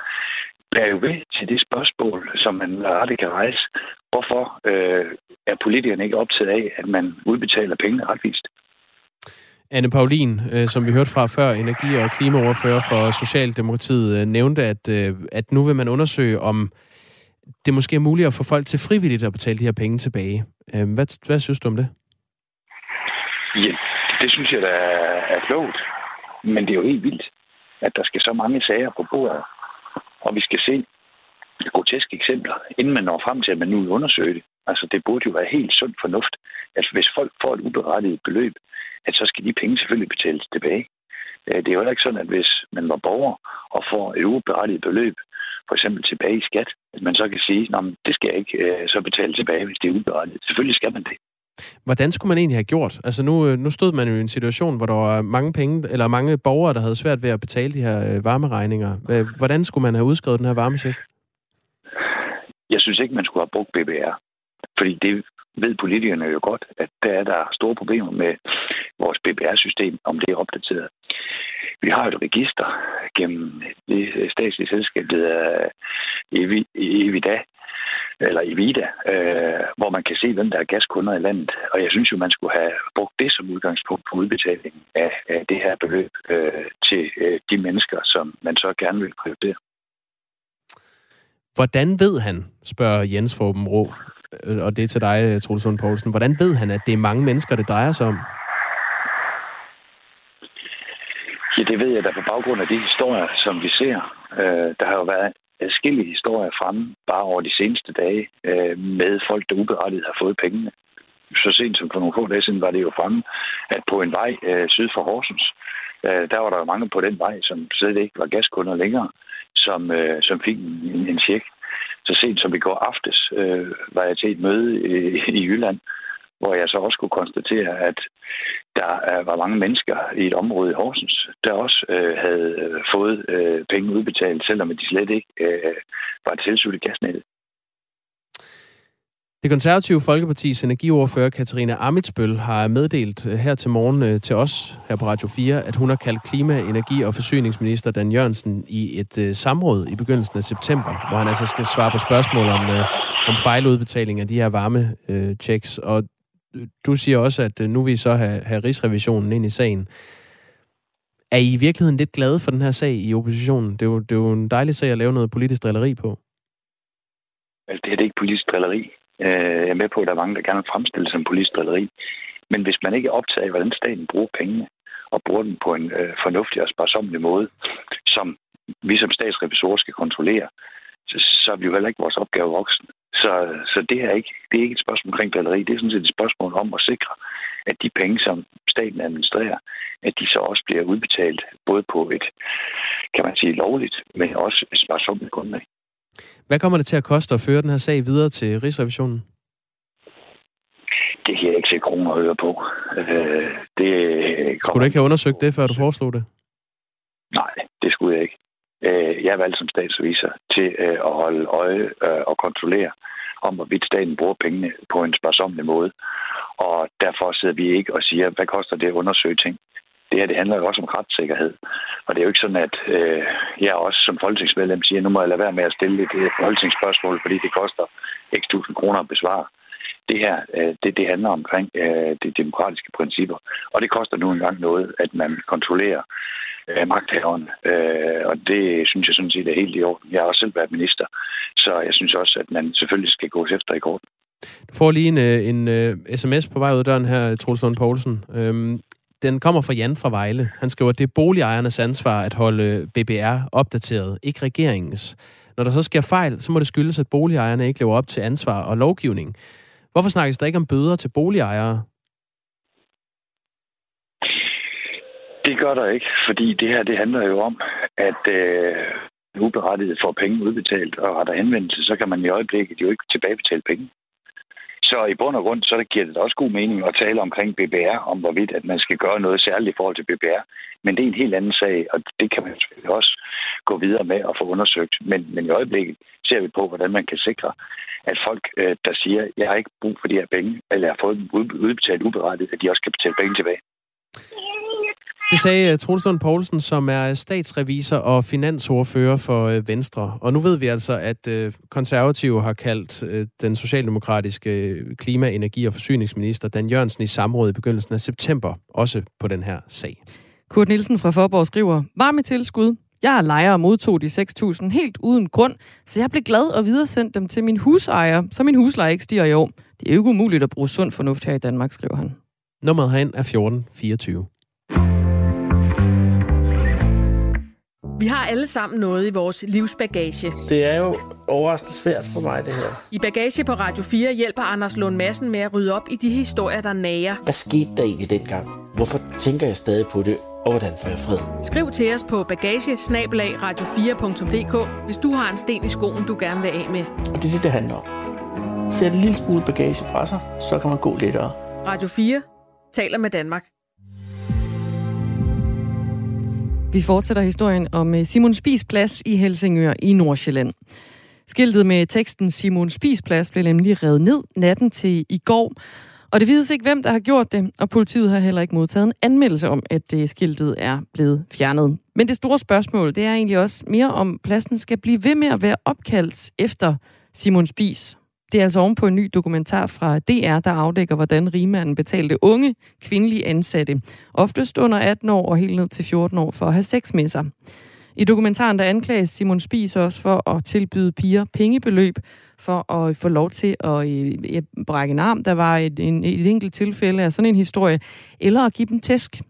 bærer jo ved til det spørgsmål, som man rette kan rejse, Hvorfor øh, er politikerne ikke optaget af, at man udbetaler pengene retvist? Anne Paulin, øh, som vi hørte fra før, energi- og klimaoverfører for Socialdemokratiet, øh, nævnte, at, øh, at nu vil man undersøge, om det måske er muligt at få folk til frivilligt at betale de her penge tilbage. Øh, hvad, hvad synes du om det? Ja, det synes jeg, der er klogt. Men det er jo helt vildt, at der skal så mange sager på bordet. Og vi skal se groteske eksempler, inden man når frem til, at man nu vil undersøge det. Altså, det burde jo være helt sund fornuft, at hvis folk får et uberettiget beløb, at så skal de penge selvfølgelig betales tilbage. Øh, det er jo heller ikke sådan, at hvis man var borger og får et uberettiget beløb, for eksempel tilbage i skat, at man så kan sige, at det skal jeg ikke øh, så betale tilbage, hvis det er uberettiget. Selvfølgelig skal man det. Hvordan skulle man egentlig have gjort? Altså nu, øh, nu stod man jo i en situation, hvor der var mange penge, eller mange borgere, der havde svært ved at betale de her varmeregninger. Hvordan skulle man have udskrevet den her varmesæk? Jeg synes ikke, man skulle have brugt BBR. Fordi det ved politikerne jo godt, at der er der store problemer med vores BBR-system, om det er opdateret. Vi har et register gennem det statslige selskab, der hedder Evida, eller Evida, øh, hvor man kan se, hvem der er gaskunder i landet. Og jeg synes jo, man skulle have brugt det som udgangspunkt på udbetaling af, af det her beløb øh, til øh, de mennesker, som man så gerne vil prioritere. Hvordan ved han, spørger Jens Forben Rå, Øh, og det er til dig, øh, Troels Lund Poulsen. Hvordan ved han, at det er mange mennesker, det drejer sig om? Ja, det ved jeg da på baggrund af de historier, som vi ser. Øh, der har jo været forskellige historier fremme bare over de seneste dage øh, med folk, der uberettiget har fået pengene. Så sent som for nogle få dage siden var det jo fremme, at på en vej øh, syd for Horsens, øh, der var der jo mange på den vej, som slet ikke var gaskunder længere, som, øh, som fik en, en check så sent som i går aftes øh, var jeg til et møde i, i Jylland, hvor jeg så også kunne konstatere, at der var mange mennesker i et område i Horsens, der også øh, havde øh, fået øh, penge udbetalt, selvom de slet ikke øh, var tilsluttet gasnettet. Det konservative Folkepartis energiordfører Katarina Amitsbøl har meddelt øh, her til morgen øh, til os her på Radio 4, at hun har kaldt klima-, energi- og forsyningsminister Dan Jørgensen i et uh, samråd i begyndelsen af september, hvor han altså skal svare på spørgsmål om, uh, om fejludbetaling af de her varme uh, checks. Og du siger også, at uh, nu vil I så have, have rigsrevisionen ind i sagen. Er I i virkeligheden lidt glade for den her sag i oppositionen? Det er jo, det er jo en dejlig sag at lave noget politisk drilleri på. Altså, det er det ikke politisk drilleri. Øh, jeg er med på, at der er mange, der gerne vil fremstille som politisk drilleri. Men hvis man ikke er optaget af, hvordan staten bruger pengene, og bruger dem på en øh, fornuftig og sparsomlig måde, som vi som statsrevisorer skal kontrollere, så, så er vi jo heller ikke vores opgave voksen. Så, så det, er ikke, det er ikke et spørgsmål omkring drilleri. Det er sådan set et spørgsmål om at sikre, at de penge, som staten administrerer, at de så også bliver udbetalt både på et, kan man sige, lovligt, men også et sparsomt grundlag. Hvad kommer det til at koste at føre den her sag videre til Rigsrevisionen? Det kan jeg ikke se kroner og øre på. Øh, det skulle du ikke have undersøgt det, før du foreslog det? Nej, det skulle jeg ikke. Øh, jeg er valgt som statsrevisor til øh, at holde øje øh, og kontrollere om, hvorvidt staten bruger pengene på en sparsomlig måde. Og derfor sidder vi ikke og siger, hvad koster det at undersøge ting det her det handler jo også om retssikkerhed. Og det er jo ikke sådan, at øh, jeg også som folketingsmedlem siger, nu må jeg lade være med at stille det folketingsspørgsmål, fordi det koster x tusind kroner at besvare. Det her, øh, det, det handler omkring øh, de demokratiske principper. Og det koster nu engang noget, at man kontrollerer øh, magthaveren. Øh, og det synes jeg sådan set er helt i orden. Jeg har også selv været minister, så jeg synes også, at man selvfølgelig skal gå efter i korten. Du får lige en, øh, en, øh, en sms på vej ud af døren her, Troels Lund Poulsen. Øhm, den kommer fra Jan fra Vejle. Han skriver, at det er boligejernes ansvar at holde BBR opdateret, ikke regeringens. Når der så sker fejl, så må det skyldes, at boligejerne ikke lever op til ansvar og lovgivning. Hvorfor snakkes der ikke om bøder til boligejere? Det gør der ikke, fordi det her det handler jo om, at øh, uberettiget får penge udbetalt, og har der henvendelse, så kan man i øjeblikket jo ikke tilbagebetale penge. Så i bund og grund, så giver det også god mening at tale omkring BBR, om hvorvidt at man skal gøre noget særligt i forhold til BBR. Men det er en helt anden sag, og det kan man selvfølgelig også gå videre med og få undersøgt. Men, men i øjeblikket ser vi på, hvordan man kan sikre, at folk, øh, der siger, jeg har ikke brug for de her penge, eller har fået dem udbetalt uberettiget, at de også kan betale penge tilbage. Det sagde Troels Lund Poulsen, som er statsrevisor og finansordfører for øh, Venstre. Og nu ved vi altså, at øh, konservative har kaldt øh, den socialdemokratiske klima-, energi- og forsyningsminister Dan Jørgensen i samråd i begyndelsen af september, også på den her sag. Kurt Nielsen fra Forborg skriver, varme tilskud. Jeg er lejer og modtog de 6.000 helt uden grund, så jeg blev glad og videresendt dem til min husejer, så min husleje ikke stiger i år. Det er jo ikke umuligt at bruge sund fornuft her i Danmark, skriver han. Nummeret herind er 1424. Vi har alle sammen noget i vores livsbagage. Det er jo overraskende svært for mig, det her. I Bagage på Radio 4 hjælper Anders Lund Madsen med at rydde op i de historier, der nager. Hvad skete der egentlig dengang? Hvorfor tænker jeg stadig på det? Og hvordan får jeg fred? Skriv til os på bagage radio4.dk, hvis du har en sten i skoen, du gerne vil af med. Og det er det, det handler om. Sæt en lille smule bagage fra sig, så kan man gå lettere. Radio 4 taler med Danmark. Vi fortsætter historien om øh, Simon Spis Plads i Helsingør i Nordsjælland. Skiltet med teksten Simon Spis Plads blev nemlig revet ned natten til i går, og det vides ikke, hvem der har gjort det, og politiet har heller ikke modtaget en anmeldelse om, at øh, skiltet er blevet fjernet. Men det store spørgsmål, det er egentlig også mere om pladsen skal blive ved med at være opkaldt efter Simon Spis. Det er altså oven på en ny dokumentar fra DR, der afdækker, hvordan rigmanden betalte unge kvindelige ansatte, oftest under 18 år og helt ned til 14 år, for at have sex med sig. I dokumentaren der anklages Simon Spies også for at tilbyde piger pengebeløb for at få lov til at øh, ja, brække en arm. Der var et, en, et enkelt tilfælde af sådan en historie, eller at give dem tæsk.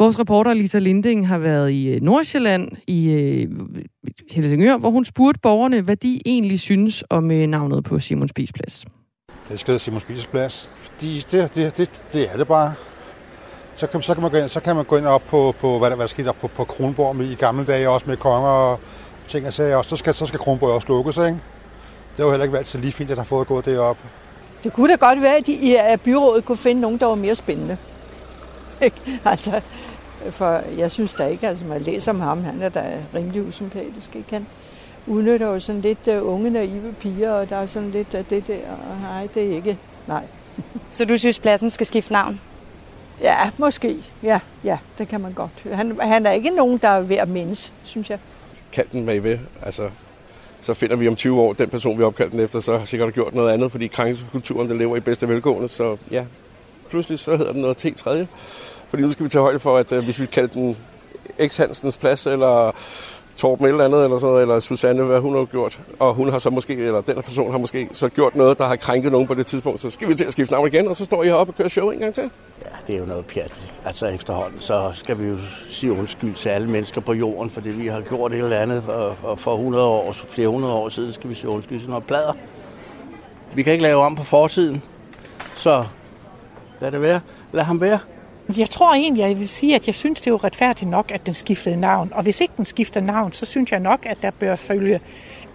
Vores reporter Lisa Linding har været i øh, Nordsjælland, i øh, Helsingør, hvor hun spurgte borgerne, hvad de egentlig synes om øh, navnet på Simon Spies Plads. Det skal hedde Simon Spies Plads, fordi det, det, det, det er det bare. Så kan, så kan, man gå ind, så kan man gå ind op på, på hvad der, hvad der skete op på, på Kronborg med, i gamle dage, også med konger og ting og sager. Så skal, så skal Kronborg også lukkes, ikke? Det jo heller ikke så lige fint, at der har fået gået det op. Det kunne da godt være, at, de, at byrådet kunne finde nogen, der var mere spændende. altså, for jeg synes da ikke, altså man læser om ham, han er da rimelig usympatisk, ikke? Han udnytter jo sådan lidt uh, unge, naive piger, og der er sådan lidt af det der, og nej, det er ikke, nej. Så du synes, pladsen skal skifte navn? Ja, måske. Ja, ja, det kan man godt. Han, han er ikke nogen, der er ved at mindes, synes jeg. Kald den bagved. Altså, så finder vi om 20 år den person, vi opkaldt den efter, så har sikkert gjort noget andet, fordi krænkelseskulturen, der lever i bedste velgående. Så ja, pludselig så hedder den noget T3. Fordi nu skal vi tage højde for, at øh, hvis vi kalder den X Hansens plads, eller Torben eller andet, eller, sådan noget, eller Susanne, hvad hun har gjort, og hun har så måske, eller den person har måske så gjort noget, der har krænket nogen på det tidspunkt, så skal vi til at skifte navn igen, og så står I heroppe og kører show en gang til. Ja, det er jo noget pjat. Altså efterhånden, så skal vi jo sige undskyld til alle mennesker på jorden, fordi vi har gjort et eller andet, for, for 100 år, flere hundrede år siden skal vi sige undskyld til noget plader. Vi kan ikke lave om på fortiden, så lad det være. Lad ham være. Jeg tror egentlig, jeg vil sige, at jeg synes, det er jo retfærdigt nok, at den skiftede navn. Og hvis ikke den skifter navn, så synes jeg nok, at der bør følge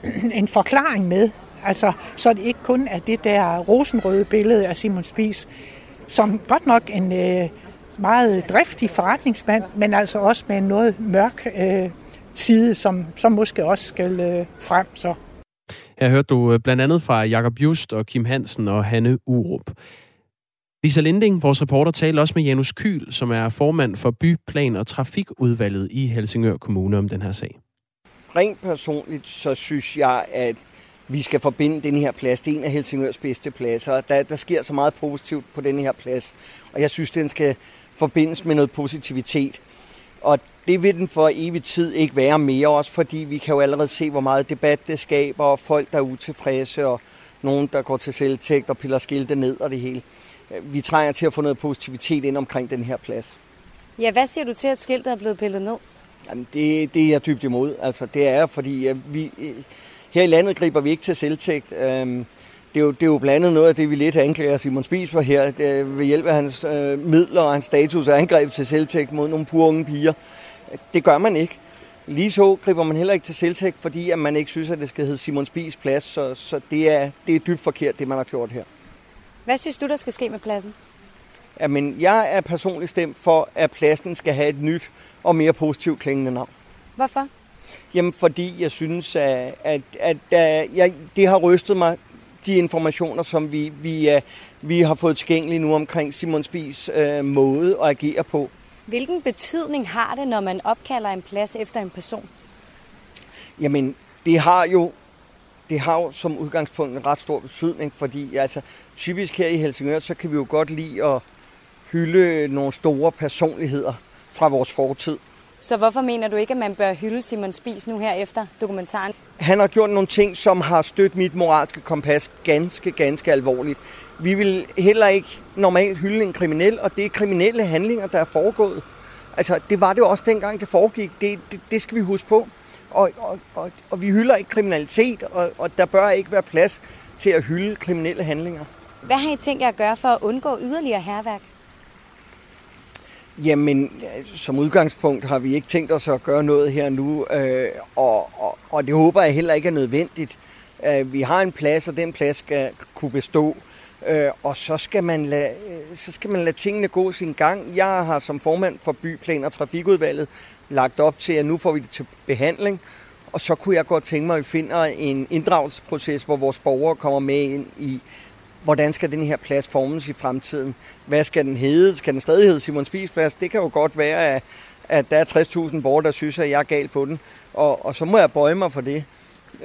en forklaring med. Altså, så det ikke kun er det der rosenrøde billede af Simon Spies, som godt nok en øh, meget driftig forretningsmand, men altså også med en noget mørk øh, side, som, som måske også skal øh, frem. Så. Her hørte du øh, blandt andet fra Jakob Just og Kim Hansen og Hanne Urup. Lisa Linding, vores reporter, talte også med Janus Kyl, som er formand for Byplan- og Trafikudvalget i Helsingør Kommune om den her sag. Rent personligt, så synes jeg, at vi skal forbinde den her plads. Det er en af Helsingørs bedste pladser. Der, der sker så meget positivt på den her plads, og jeg synes, den skal forbindes med noget positivitet. Og det vil den for evig tid ikke være mere, også fordi vi kan jo allerede se, hvor meget debat det skaber, og folk, der er utilfredse, og nogen, der går til selvtægt og piller skilte ned og det hele. Vi trænger til at få noget positivitet ind omkring den her plads. Ja, hvad siger du til, at skiltet er blevet pillet ned? Jamen, det, det er jeg dybt imod. Altså, det er fordi, vi, her i landet griber vi ikke til selvtægt. Øhm, det er, jo, det er jo blandt andet noget af det, vi lidt anklager Simon Spies for her. Det, ved hjælp af hans øh, midler og hans status og angreb til selvtægt mod nogle pure unge piger. Det gør man ikke. Lige så griber man heller ikke til selvtægt, fordi at man ikke synes, at det skal hedde Simon Spies plads. Så, så det, er, det er dybt forkert, det man har gjort her. Hvad synes du, der skal ske med pladsen? Jamen, jeg er personligt stemt for, at pladsen skal have et nyt og mere positivt klingende navn. Hvorfor? Jamen, fordi jeg synes, at, at, at, at jeg, det har rystet mig, de informationer, som vi, vi, uh, vi har fået tilgængelige nu omkring Simon Spies uh, måde at agere på. Hvilken betydning har det, når man opkalder en plads efter en person? Jamen, det har jo det har jo som udgangspunkt en ret stor betydning, fordi altså, typisk her i Helsingør, så kan vi jo godt lide at hylde nogle store personligheder fra vores fortid. Så hvorfor mener du ikke, at man bør hylde Simon Spies nu her efter dokumentaren? Han har gjort nogle ting, som har stødt mit moralske kompas ganske, ganske alvorligt. Vi vil heller ikke normalt hylde en kriminel, og det er kriminelle handlinger, der er foregået. Altså, det var det også dengang, det foregik. Det, det, det skal vi huske på. Og, og, og, og vi hylder ikke kriminalitet, og, og der bør ikke være plads til at hylde kriminelle handlinger. Hvad har I tænkt jer at gøre for at undgå yderligere herværk? Jamen, som udgangspunkt har vi ikke tænkt os at gøre noget her nu, øh, og, og, og det håber jeg heller ikke er nødvendigt. Øh, vi har en plads, og den plads skal kunne bestå, øh, og så skal, man lade, øh, så skal man lade tingene gå sin gang. Jeg har som formand for Byplan og Trafikudvalget lagt op til, at nu får vi det til behandling, og så kunne jeg godt tænke mig, at vi finder en inddragelsesproces, hvor vores borgere kommer med ind i, hvordan skal den her plads formes i fremtiden? Hvad skal den hedde? Skal den stadig hedde Simon Spies Plads? Det kan jo godt være, at, at der er 60.000 borgere, der synes, at jeg er gal på den, og, og så må jeg bøje mig for det.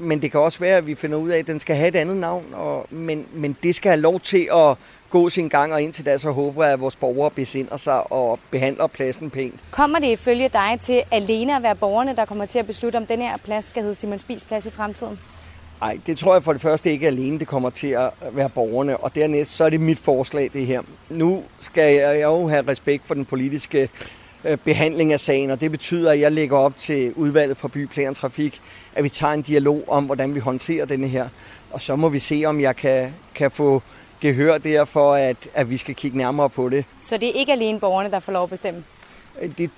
Men det kan også være, at vi finder ud af, at den skal have et andet navn, og, men, men det skal have lov til at gå sin gang, og indtil da så håber jeg, at vores borgere besinder sig og behandler pladsen pænt. Kommer det ifølge dig til alene at være borgerne, der kommer til at beslutte, om den her plads skal hedde Simon Spies Plads i fremtiden? Nej, det tror jeg for det første ikke alene, det kommer til at være borgerne, og dernæst så er det mit forslag, det her. Nu skal jeg jo have respekt for den politiske behandling af sagen, og det betyder, at jeg lægger op til udvalget for byplan og trafik, at vi tager en dialog om, hvordan vi håndterer denne her. Og så må vi se, om jeg kan, kan få gehør der for, at, at vi skal kigge nærmere på det. Så det er ikke alene borgerne, der får lov at bestemme? Det,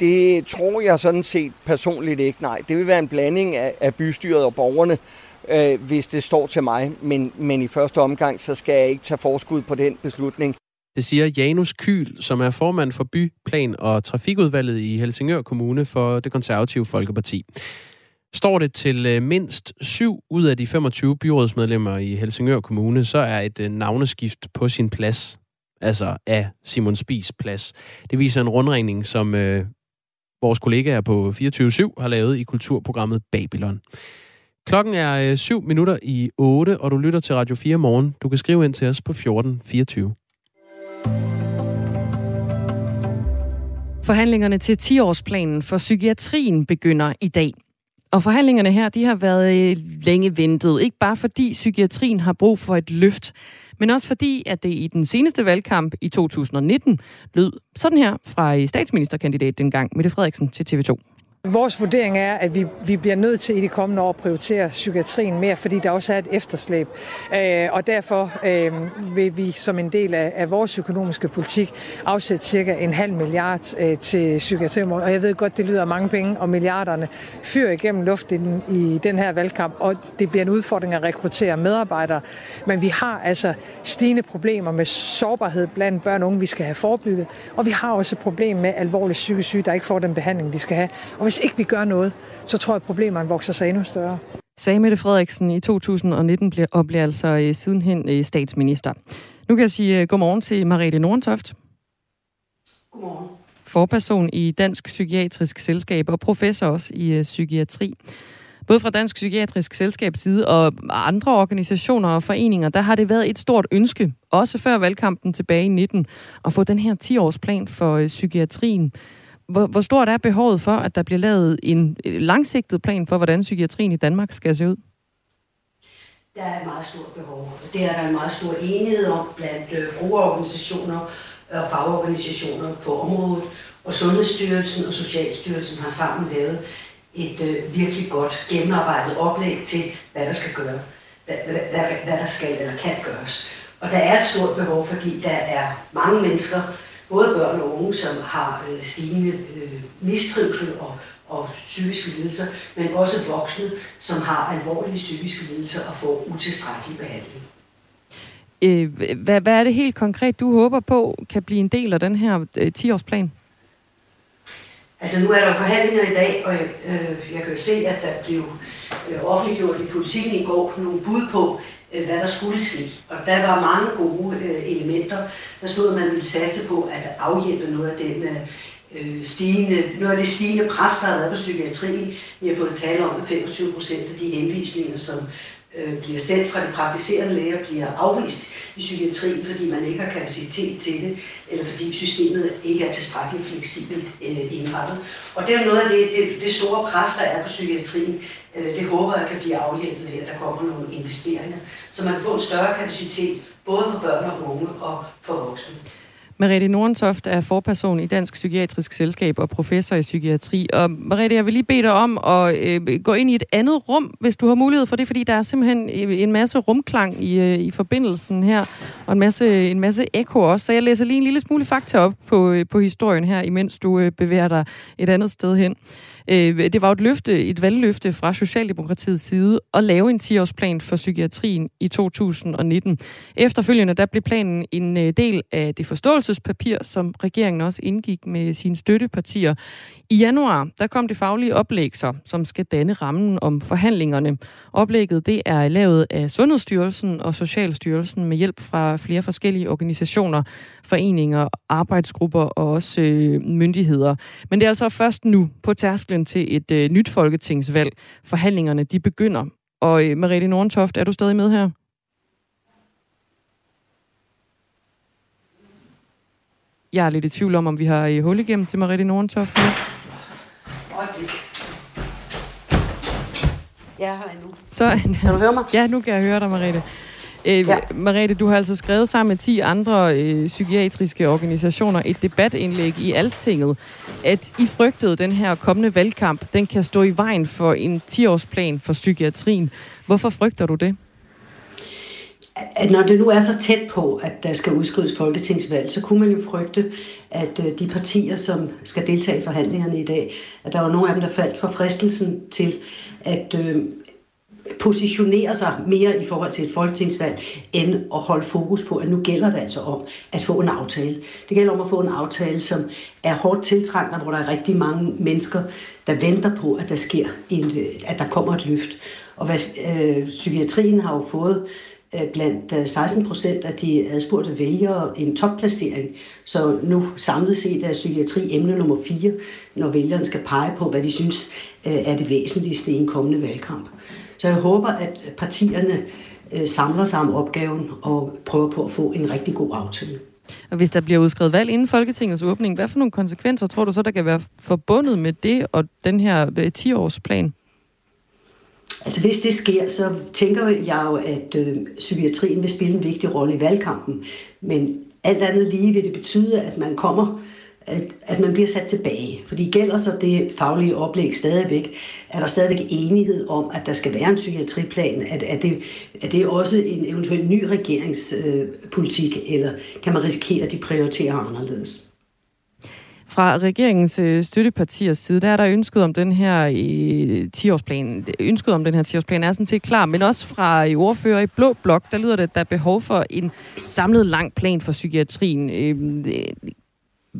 det tror jeg sådan set personligt ikke, nej. Det vil være en blanding af, af bystyret og borgerne, øh, hvis det står til mig. Men, men i første omgang, så skal jeg ikke tage forskud på den beslutning. Det siger Janus Kyl, som er formand for Byplan og Trafikudvalget i Helsingør Kommune for det konservative Folkeparti. Står det til øh, mindst syv ud af de 25 byrådsmedlemmer i Helsingør Kommune, så er et øh, navneskift på sin plads, altså af Simon Spis plads. Det viser en rundringning, som øh, vores kollegaer på 24-7 har lavet i kulturprogrammet Babylon. Klokken er øh, 7 minutter i 8, og du lytter til Radio 4 morgen. Du kan skrive ind til os på 1424. Forhandlingerne til 10-årsplanen for psykiatrien begynder i dag. Og forhandlingerne her, de har været øh, længe ventet. Ikke bare fordi psykiatrien har brug for et løft, men også fordi, at det i den seneste valgkamp i 2019 lød sådan her fra øh, statsministerkandidat dengang, Mette Frederiksen til TV2. Vores vurdering er, at vi, vi bliver nødt til i de kommende år at prioritere psykiatrien mere, fordi der også er et efterslæb. Øh, og derfor øh, vil vi som en del af, af vores økonomiske politik afsætte cirka en halv milliard øh, til psykiatrien. Og jeg ved godt, det lyder mange penge, og milliarderne fyrer igennem luften i den her valgkamp, og det bliver en udfordring at rekruttere medarbejdere. Men vi har altså stigende problemer med sårbarhed blandt børn og unge, vi skal have forebygget. Og vi har også et problem med alvorlig psykisk syge, der ikke får den behandling, de skal have. Og hvis ikke vi gør noget, så tror jeg, at problemerne vokser sig endnu større. Sagde Mette Frederiksen i 2019 og blev altså øh, sidenhen øh, statsminister. Nu kan jeg sige øh, godmorgen til Mariette Nordentoft. Godmorgen. Forperson i Dansk Psykiatrisk Selskab og professor også i psykiatri. Både fra Dansk Psykiatrisk Selskabs side og andre organisationer og foreninger, der har det været et stort ønske, også før valgkampen tilbage i 19, at få den her 10-årsplan for psykiatrien hvor, hvor stort er behovet for, at der bliver lavet en øh, langsigtet plan for, hvordan psykiatrien i Danmark skal se ud? Der er et meget stort behov. og Det er der en meget stor enighed om blandt øh, brugerorganisationer og fagorganisationer på området. Og Sundhedsstyrelsen og Socialstyrelsen har sammen lavet et øh, virkelig godt gennemarbejdet oplæg til, hvad der skal gøre, hvad, hvad, hvad, hvad der skal eller kan gøres. Og der er et stort behov, fordi der er mange mennesker, både børn og unge, som har øh, stigende øh, mistrivsel og, og psykiske lidelser, men også voksne, som har alvorlige psykiske lidelser og får utilstrækkelig behandling. Øh, hvad, hvad er det helt konkret, du håber på kan blive en del af den her øh, 10-årsplan? Altså nu er der forhandlinger i dag, og øh, jeg kan jo se, at der blev øh, offentliggjort i politikken i går nogle bud på, Øh, hvad der skulle ske. Og der var mange gode øh, elementer. Der stod, at man ville satse på at afhjælpe noget af den øh, øh stigende, noget af det stigende pres, der har været på psykiatrien. Vi har fået tale om, at 25 procent af de henvisninger, som øh, bliver sendt fra de praktiserende læger, bliver afvist i psykiatrien, fordi man ikke har kapacitet til det, eller fordi systemet ikke er tilstrækkeligt fleksibelt øh, indrettet. Og det er noget af det, det, det store pres, der er på psykiatrien. Øh, det håber jeg kan blive afhjælpet ved, at der kommer nogle investeringer, så man får en større kapacitet, både for børn og unge og for voksne. Merete Nordentoft er forperson i Dansk Psykiatrisk Selskab og professor i psykiatri. Og Merete, jeg vil lige bede dig om at øh, gå ind i et andet rum, hvis du har mulighed for det, fordi der er simpelthen en masse rumklang i, øh, i forbindelsen her, og en masse, en masse ekko også. Så jeg læser lige en lille smule fakta op på, øh, på historien her, imens du øh, bevæger dig et andet sted hen. Øh, det var et løfte, et valgløfte fra Socialdemokratiets side at lave en 10-årsplan for psykiatrien i 2019. Efterfølgende der blev planen en øh, del af det forståelsespapir, som regeringen også indgik med sine støttepartier. I januar der kom det faglige oplæg så, som skal danne rammen om forhandlingerne. Oplægget det er lavet af Sundhedsstyrelsen og Socialstyrelsen med hjælp fra flere forskellige organisationer, foreninger, arbejdsgrupper og også øh, myndigheder. Men det er altså først nu på tærsklen til et øh, nyt folketingsvalg. Forhandlingerne de begynder. Og øh, Mariette Nordentoft, er du stadig med her? Jeg er lidt i tvivl om, om vi har hul igennem til Mariette Nordentoft nu. Jeg er her endnu. Så, kan du høre mig? Ja, nu kan jeg høre dig, Mariette. Øh, ja. Mariette, du har altså skrevet sammen med 10 andre øh, psykiatriske organisationer et debatindlæg i Altinget, at I frygtede den her kommende valgkamp, den kan stå i vejen for en 10-årsplan for psykiatrien. Hvorfor frygter du det? at når det nu er så tæt på, at der skal udskrives folketingsvalg, så kunne man jo frygte, at øh, de partier, som skal deltage i forhandlingerne i dag, at der var nogle af dem, der faldt for fristelsen til at øh, positionere sig mere i forhold til et folketingsvalg, end at holde fokus på, at nu gælder det altså om at få en aftale. Det gælder om at få en aftale, som er hårdt tiltrængt, og hvor der er rigtig mange mennesker, der venter på, at der sker en, øh, at der kommer et løft. Og hvad, øh, psykiatrien har jo fået Øh, blandt øh, 16 procent af de adspurgte vælgere en topplacering. Så nu samlet set er psykiatri emne nummer 4, når vælgerne skal pege på, hvad de synes øh, er det væsentligste i en kommende valgkamp. Så jeg håber, at partierne samler sig om opgaven og prøver på at få en rigtig god aftale. Og hvis der bliver udskrevet valg inden Folketingets åbning, hvad for nogle konsekvenser tror du så, der kan være forbundet med det og den her 10-års plan? Altså hvis det sker, så tænker jeg jo, at øh, psykiatrien vil spille en vigtig rolle i valgkampen. Men alt andet lige vil det betyde, at man kommer at, at man bliver sat tilbage. Fordi gælder så det faglige oplæg stadigvæk, er der stadigvæk enighed om, at der skal være en psykiatriplan? Er, er, det, er det også en eventuel ny regeringspolitik, øh, eller kan man risikere, at de prioriterer anderledes? Fra regeringens øh, støttepartiers side, der er der ønsket om den her øh, 10-årsplan. Ønsket om den her 10-årsplan er sådan set klar, men også fra øh, ordfører i Blå Blok, der lyder det, at der er behov for en samlet lang plan for psykiatrien. Øhm,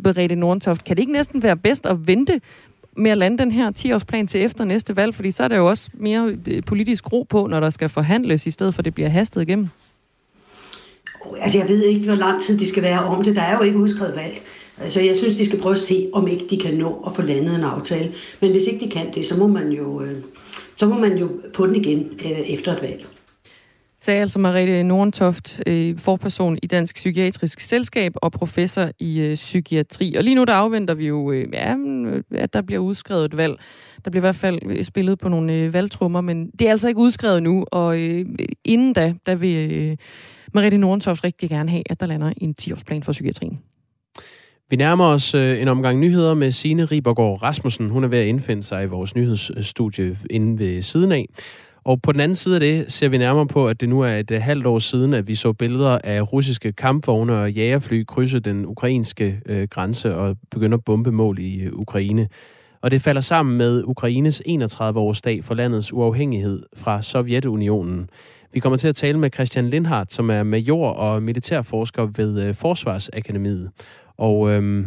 Berete Nordentoft, kan det ikke næsten være bedst at vente med at lande den her 10-årsplan til efter næste valg? Fordi så er der jo også mere øh, politisk ro på, når der skal forhandles, i stedet for at det bliver hastet igennem. Altså, jeg ved ikke, hvor lang tid de skal være om det. Der er jo ikke udskrevet valg. Altså, jeg synes, de skal prøve at se, om ikke de kan nå at få landet en aftale. Men hvis ikke de kan det, så må man jo, øh, så må man jo på den igen øh, efter et valg. Sagde altså Mariette Nordentoft, øh, forperson i Dansk Psykiatrisk Selskab og professor i øh, psykiatri. Og lige nu der afventer vi jo, øh, ja, mm, at der bliver udskrevet et valg. Der bliver i hvert fald spillet på nogle valgtrummer, men det er altså ikke udskrevet nu. Og inden da, der vil øh, Mariette Nordentoft rigtig gerne have, at der lander en 10-årsplan for psykiatrien. Vi nærmer os en omgang nyheder med Signe Ribergaard Rasmussen. Hun er ved at indfinde sig i vores nyhedsstudie inde ved siden af. Og på den anden side af det ser vi nærmere på, at det nu er et øh, halvt år siden, at vi så billeder af russiske kampvogne og jagerfly krydse den ukrainske øh, grænse og begynde at bombe mål i øh, Ukraine. Og det falder sammen med Ukraines 31-årsdag for landets uafhængighed fra Sovjetunionen. Vi kommer til at tale med Christian Lindhardt, som er major og militærforsker ved øh, Forsvarsakademiet. Og øhm,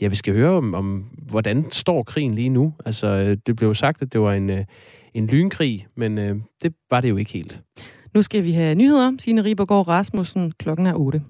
ja, vi skal høre om, om, hvordan står krigen lige nu. Altså, øh, det blev sagt, at det var en, øh, en lynkrig, men øh, det var det jo ikke helt. Nu skal vi have nyheder. Signe Ribergaard Rasmussen. Klokken er 8.